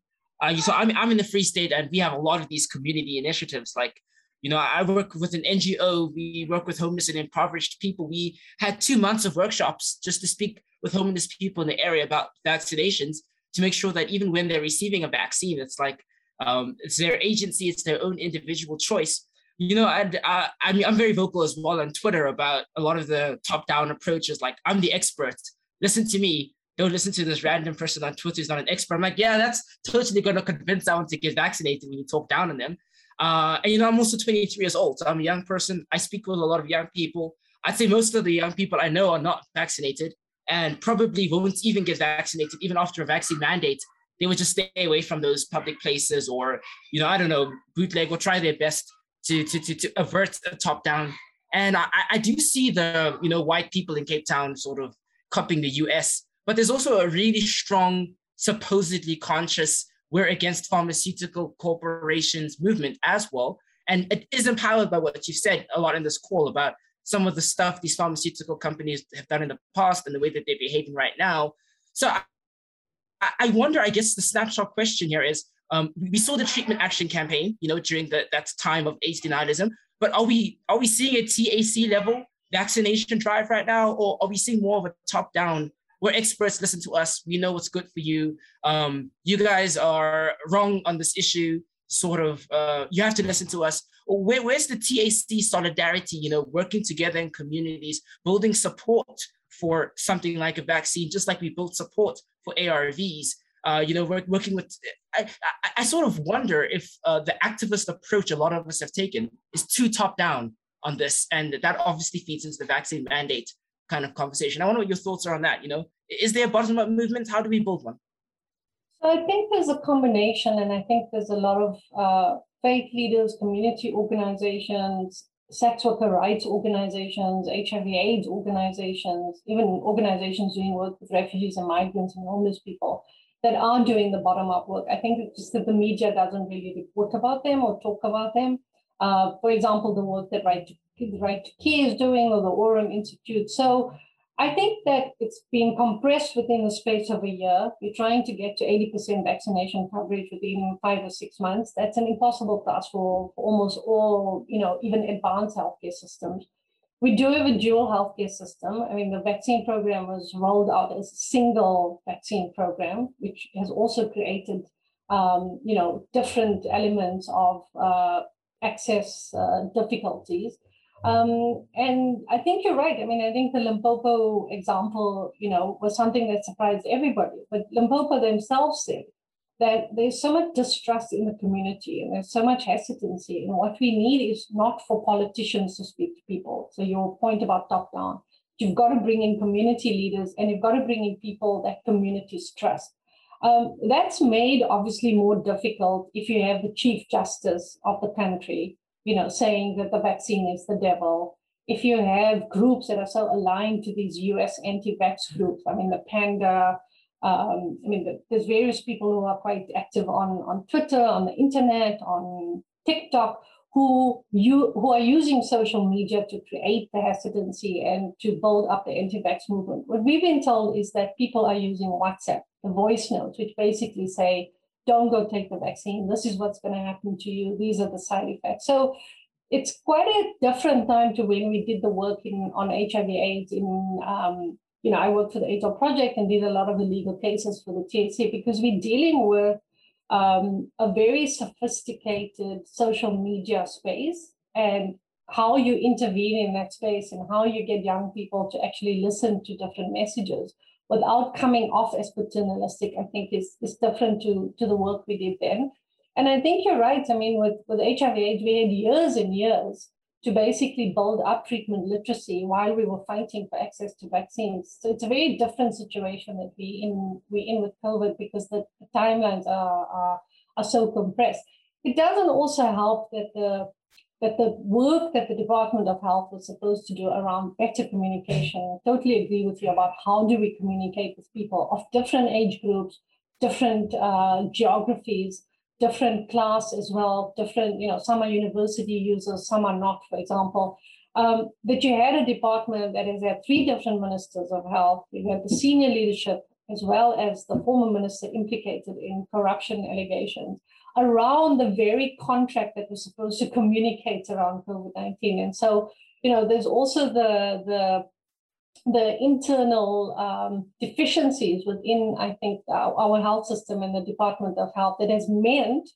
Uh, so I'm, I'm in the Free State, and we have a lot of these community initiatives. Like, you know, I work with an NGO, we work with homeless and impoverished people. We had two months of workshops just to speak with homeless people in the area about vaccinations to make sure that even when they're receiving a vaccine, it's like um, it's their agency, it's their own individual choice. You know, and uh, I mean, I'm very vocal as well on Twitter about a lot of the top-down approaches. Like, I'm the expert. Listen to me. Don't listen to this random person on Twitter who's not an expert. I'm like, yeah, that's totally going to convince someone to get vaccinated when you talk down on them. Uh, and you know, I'm also 23 years old. So I'm a young person. I speak with a lot of young people. I'd say most of the young people I know are not vaccinated and probably won't even get vaccinated even after a vaccine mandate they would just stay away from those public places or you know i don't know bootleg or try their best to to to, to avert a top down and I, I do see the you know white people in cape town sort of copying the us but there's also a really strong supposedly conscious we're against pharmaceutical corporations movement as well. And it is empowered by what you said a lot in this call about some of the stuff these pharmaceutical companies have done in the past and the way that they're behaving right now. So I wonder, I guess the snapshot question here is um, we saw the treatment action campaign, you know, during the, that time of AIDS denialism, but are we are we seeing a TAC level vaccination drive right now, or are we seeing more of a top where experts listen to us, we know what's good for you, um, you guys are wrong on this issue, sort of, uh, you have to listen to us. Where, where's the TAC solidarity, you know, working together in communities, building support for something like a vaccine, just like we built support for ARVs. Uh, you know, we're working with. I, I, I sort of wonder if uh, the activist approach a lot of us have taken is too top down on this, and that obviously feeds into the vaccine mandate kind of conversation. I wonder what your thoughts are on that. You know, is there a bottom up movement? How do we build one? So I think there's a combination, and I think there's a lot of uh, faith leaders, community organizations, sex worker rights organizations, HIV AIDS organizations, even organizations doing work with refugees and migrants and homeless people that are doing the bottom up work. I think it's just that the media doesn't really report about them or talk about them. Uh, for example, the work that Right to, right to Care is doing or the Aurum Institute. So I think that it's been compressed within the space of a year. We're trying to get to 80% vaccination coverage within five or six months. That's an impossible task for, for almost all, you know, even advanced healthcare systems. We do have a dual healthcare system. I mean, the vaccine program was rolled out as a single vaccine program, which has also created, um, you know, different elements of uh, access uh, difficulties. Um, and I think you're right. I mean, I think the Limpopo example, you know, was something that surprised everybody. But Limpopo themselves said that there's so much distrust in the community and there's so much hesitancy. And what we need is not for politicians to speak to people. So your point about top down, you've got to bring in community leaders and you've got to bring in people that communities trust. Um, that's made obviously more difficult if you have the chief justice of the country you know, saying that the vaccine is the devil. If you have groups that are so aligned to these US anti-vax groups, I mean, the Panda, um, I mean, the, there's various people who are quite active on, on Twitter, on the internet, on TikTok, who you who are using social media to create the hesitancy and to build up the anti-vax movement. What we've been told is that people are using WhatsApp, the voice notes, which basically say, don't go take the vaccine. This is what's going to happen to you. These are the side effects. So it's quite a different time to when we did the work in on HIV AIDS in um, you know, I worked for the AIDS Law project and did a lot of the legal cases for the TAC because we're dealing with um, a very sophisticated social media space and how you intervene in that space and how you get young people to actually listen to different messages without coming off as paternalistic, I think is, is different to, to the work we did then. And I think you're right. I mean, with, with HIV AIDS, we had years and years to basically build up treatment literacy while we were fighting for access to vaccines. So it's a very different situation that we in we in with COVID because the, the timelines are, are are so compressed. It doesn't also help that the that the work that the Department of Health was supposed to do around better communication, totally agree with you about how do we communicate with people of different age groups, different uh, geographies, different class as well, different, you know, some are university users, some are not, for example. Um, that you had a department that has had three different ministers of health. You had the senior leadership as well as the former minister implicated in corruption allegations around the very contract that was supposed to communicate around COVID-19. And so, you know, there's also the the the internal um, deficiencies within, I think, our, our health system and the Department of Health that has meant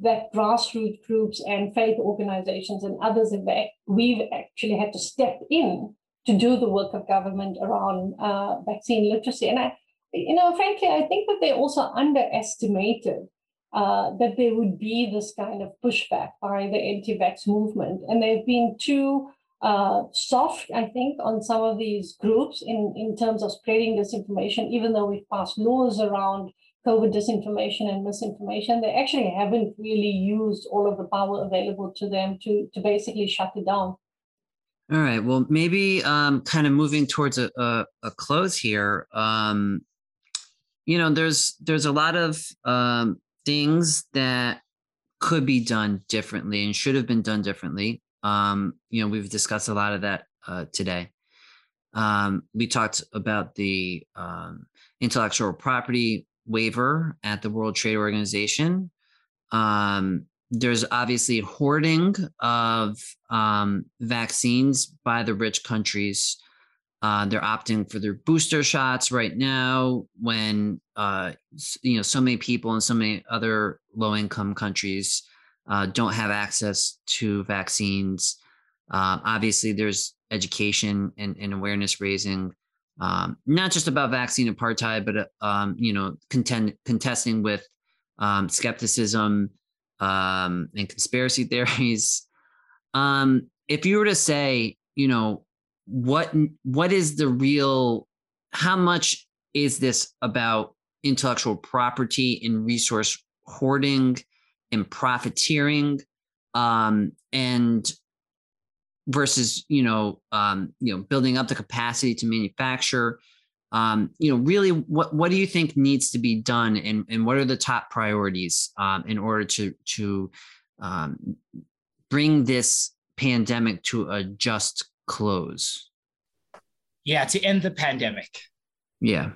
that grassroots groups and faith organizations and others have we've actually had to step in to do the work of government around uh, vaccine literacy. And I, you know, frankly, I think that they also underestimated uh, that there would be this kind of pushback by the anti-vax movement, and they've been too uh, soft, I think, on some of these groups in, in terms of spreading disinformation, even though we've passed laws around COVID disinformation and misinformation, they actually haven't really used all of the power available to them to, to basically shut it down. All right. Well, maybe um, kind of moving towards a, a, a close here. Um, you know, there's there's a lot of um, things that could be done differently and should have been done differently. Um, you know, we've discussed a lot of that uh, today. Um, we talked about the um, intellectual property waiver at the World Trade Organization. Um, there's obviously hoarding of um, vaccines by the rich countries. Uh, they're opting for their booster shots right now when uh, you know so many people in so many other low-income countries uh, don't have access to vaccines. Uh, obviously, there's education and, and awareness raising, um, not just about vaccine apartheid, but uh, um, you know, contend, contesting with um, skepticism um, and conspiracy theories. Um, if you were to say, you know, what what is the real? How much is this about intellectual property and resource hoarding? and profiteering um, and versus you know um, you know building up the capacity to manufacture um, you know really what what do you think needs to be done and, and what are the top priorities um, in order to to um, bring this pandemic to a just close yeah to end the pandemic yeah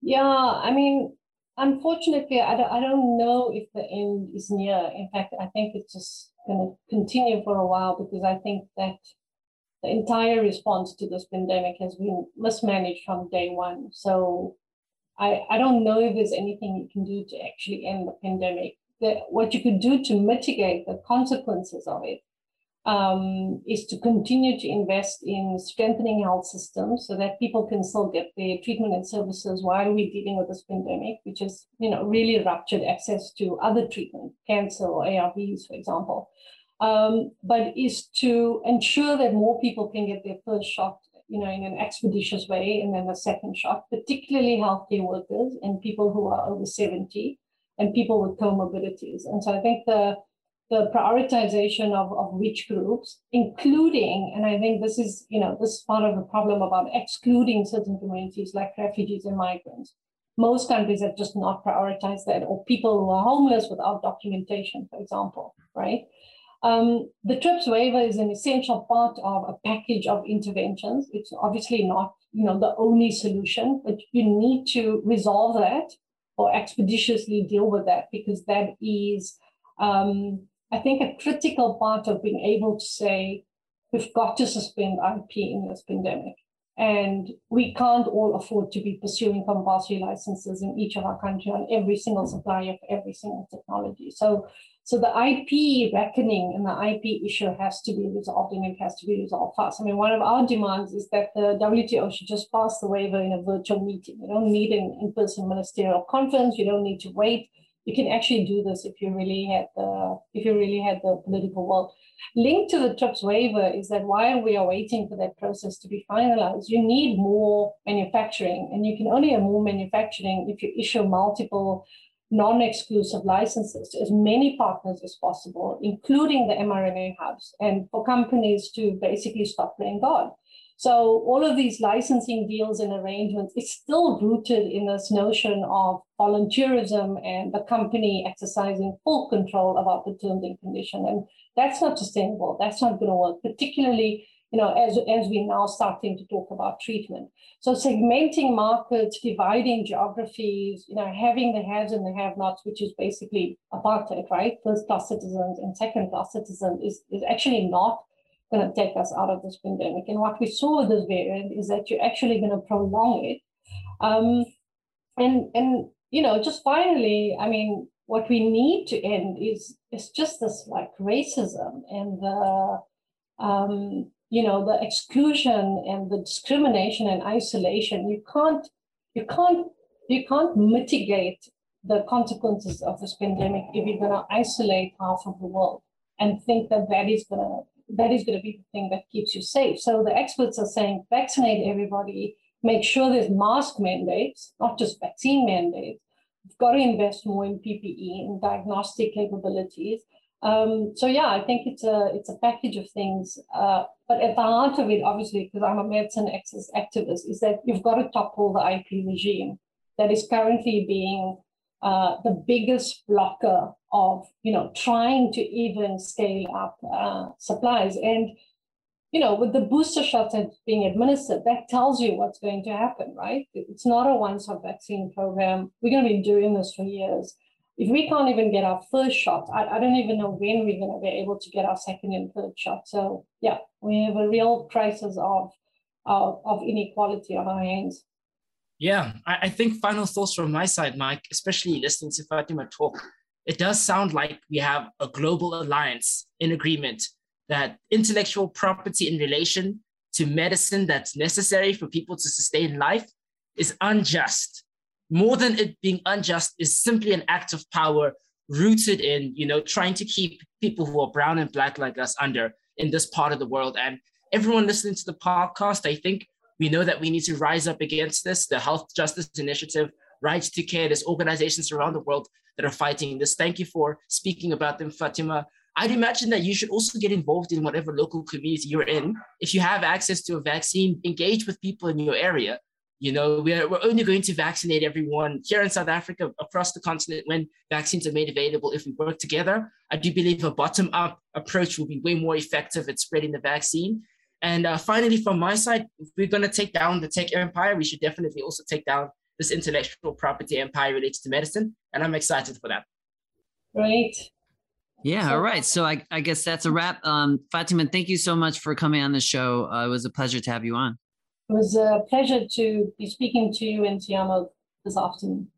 yeah i mean unfortunately, I don't, I don't know if the end is near. In fact, I think it's just going to continue for a while because I think that the entire response to this pandemic has been mismanaged from day one. So I, I don't know if there's anything you can do to actually end the pandemic. The, what you could do to mitigate the consequences of it um, is to continue to invest in strengthening health systems so that people can still get their treatment and services while we're dealing with this pandemic, which has you know, really ruptured access to other treatment, cancer or ARVs, for example. Um, but is to ensure that more people can get their first shot, you know, in an expeditious way, and then a second shot, particularly healthcare workers and people who are over 70 and people with comorbidities. And so I think the the prioritization of, of which groups, including, and I think this is, you know, this is part of the problem about excluding certain communities like refugees and migrants. Most countries have just not prioritized that, or people who are homeless without documentation, for example, right? Um, the TRIPS waiver is an essential part of a package of interventions. It's obviously not, you know, the only solution, but you need to resolve that or expeditiously deal with that because that is um, I think a critical part of being able to say, we've got to suspend IP in this pandemic. And we can't all afford to be pursuing compulsory licenses in each of our country on every single supplier for every single technology. So, so the IP reckoning and the IP issue has to be resolved and it has to be resolved fast. I mean, one of our demands is that the WTO should just pass the waiver in a virtual meeting. You don't need an in-person ministerial conference. You don't need to wait you can actually do this if you really had the if you really had the political will. Linked to the TRIPS waiver is that while we are waiting for that process to be finalized, you need more manufacturing, and you can only have more manufacturing if you issue multiple non-exclusive licenses to as many partners as possible, including the mRNA hubs, and for companies to basically stop playing God. So all of these licensing deals and arrangements is still rooted in this notion of volunteerism and the company exercising full control about the terms and conditions. And that's not sustainable. That's not going to work, particularly you know, as, as we're now starting to talk about treatment. So segmenting markets, dividing geographies, you know, having the haves and the have-nots, which is basically apartheid, right? First class citizens and second class citizens is, is actually not going to take us out of this pandemic. And what we saw with this variant is that you're actually going to prolong it. Um, and and you know, just finally, I mean, what we need to end is is just this like racism and the um, you know the exclusion and the discrimination and isolation. You can't you can't you can't mitigate the consequences of this pandemic if you're going to isolate half of the world and think that that is going to that is going to be the thing that keeps you safe. So the experts are saying vaccinate everybody, make sure there's mask mandates, not just vaccine mandates. You've got to invest more in PPE and diagnostic capabilities. Um, so yeah, I think it's a it's a package of things. Uh, but at the heart of it, obviously, because I'm a medicine access activist, is that you've got to topple the IP regime that is currently being uh, the biggest blocker of you know trying to even scale up uh, supplies. And you know with the booster shots being administered that tells you what's going to happen right? It's not a one-shot vaccine program. We're going to be doing this for years. If we can't even get our first shot I, I don't even know when we're going to be able to get our second and third shot. So yeah we have a real crisis of of, of inequality on our hands yeah, I, I think final thoughts from my side, Mike, especially listening to Fatima talk, it does sound like we have a global alliance in agreement that intellectual property in relation to medicine that's necessary for people to sustain life is unjust. More than it being unjust is simply an act of power rooted in, you know, trying to keep people who are brown and black like us under in this part of the world. And everyone listening to the podcast, I think we know that we need to rise up against this. The Health Justice Initiative, Rights to Care, there's organizations around the world that are fighting this. Thank you for speaking about them, Fatima. I'd imagine that you should also get involved in whatever local community you're in. If you have access to a vaccine, engage with people in your area. You know, we're, we're only going to vaccinate everyone here in South Africa, across the continent, when vaccines are made available. If we work together, I do believe a bottom up approach will be way more effective at spreading the vaccine. And uh, finally, from my side, if we're going to take down the tech empire, we should definitely also take down this intellectual property empire related to medicine. And I'm excited for that. Great. Yeah, all right. So I, I guess that's a wrap. Um, Fatima, thank you so much for coming on the show. Uh, it was a pleasure to have you on. It was a pleasure to be speaking to you and Tiamo this afternoon.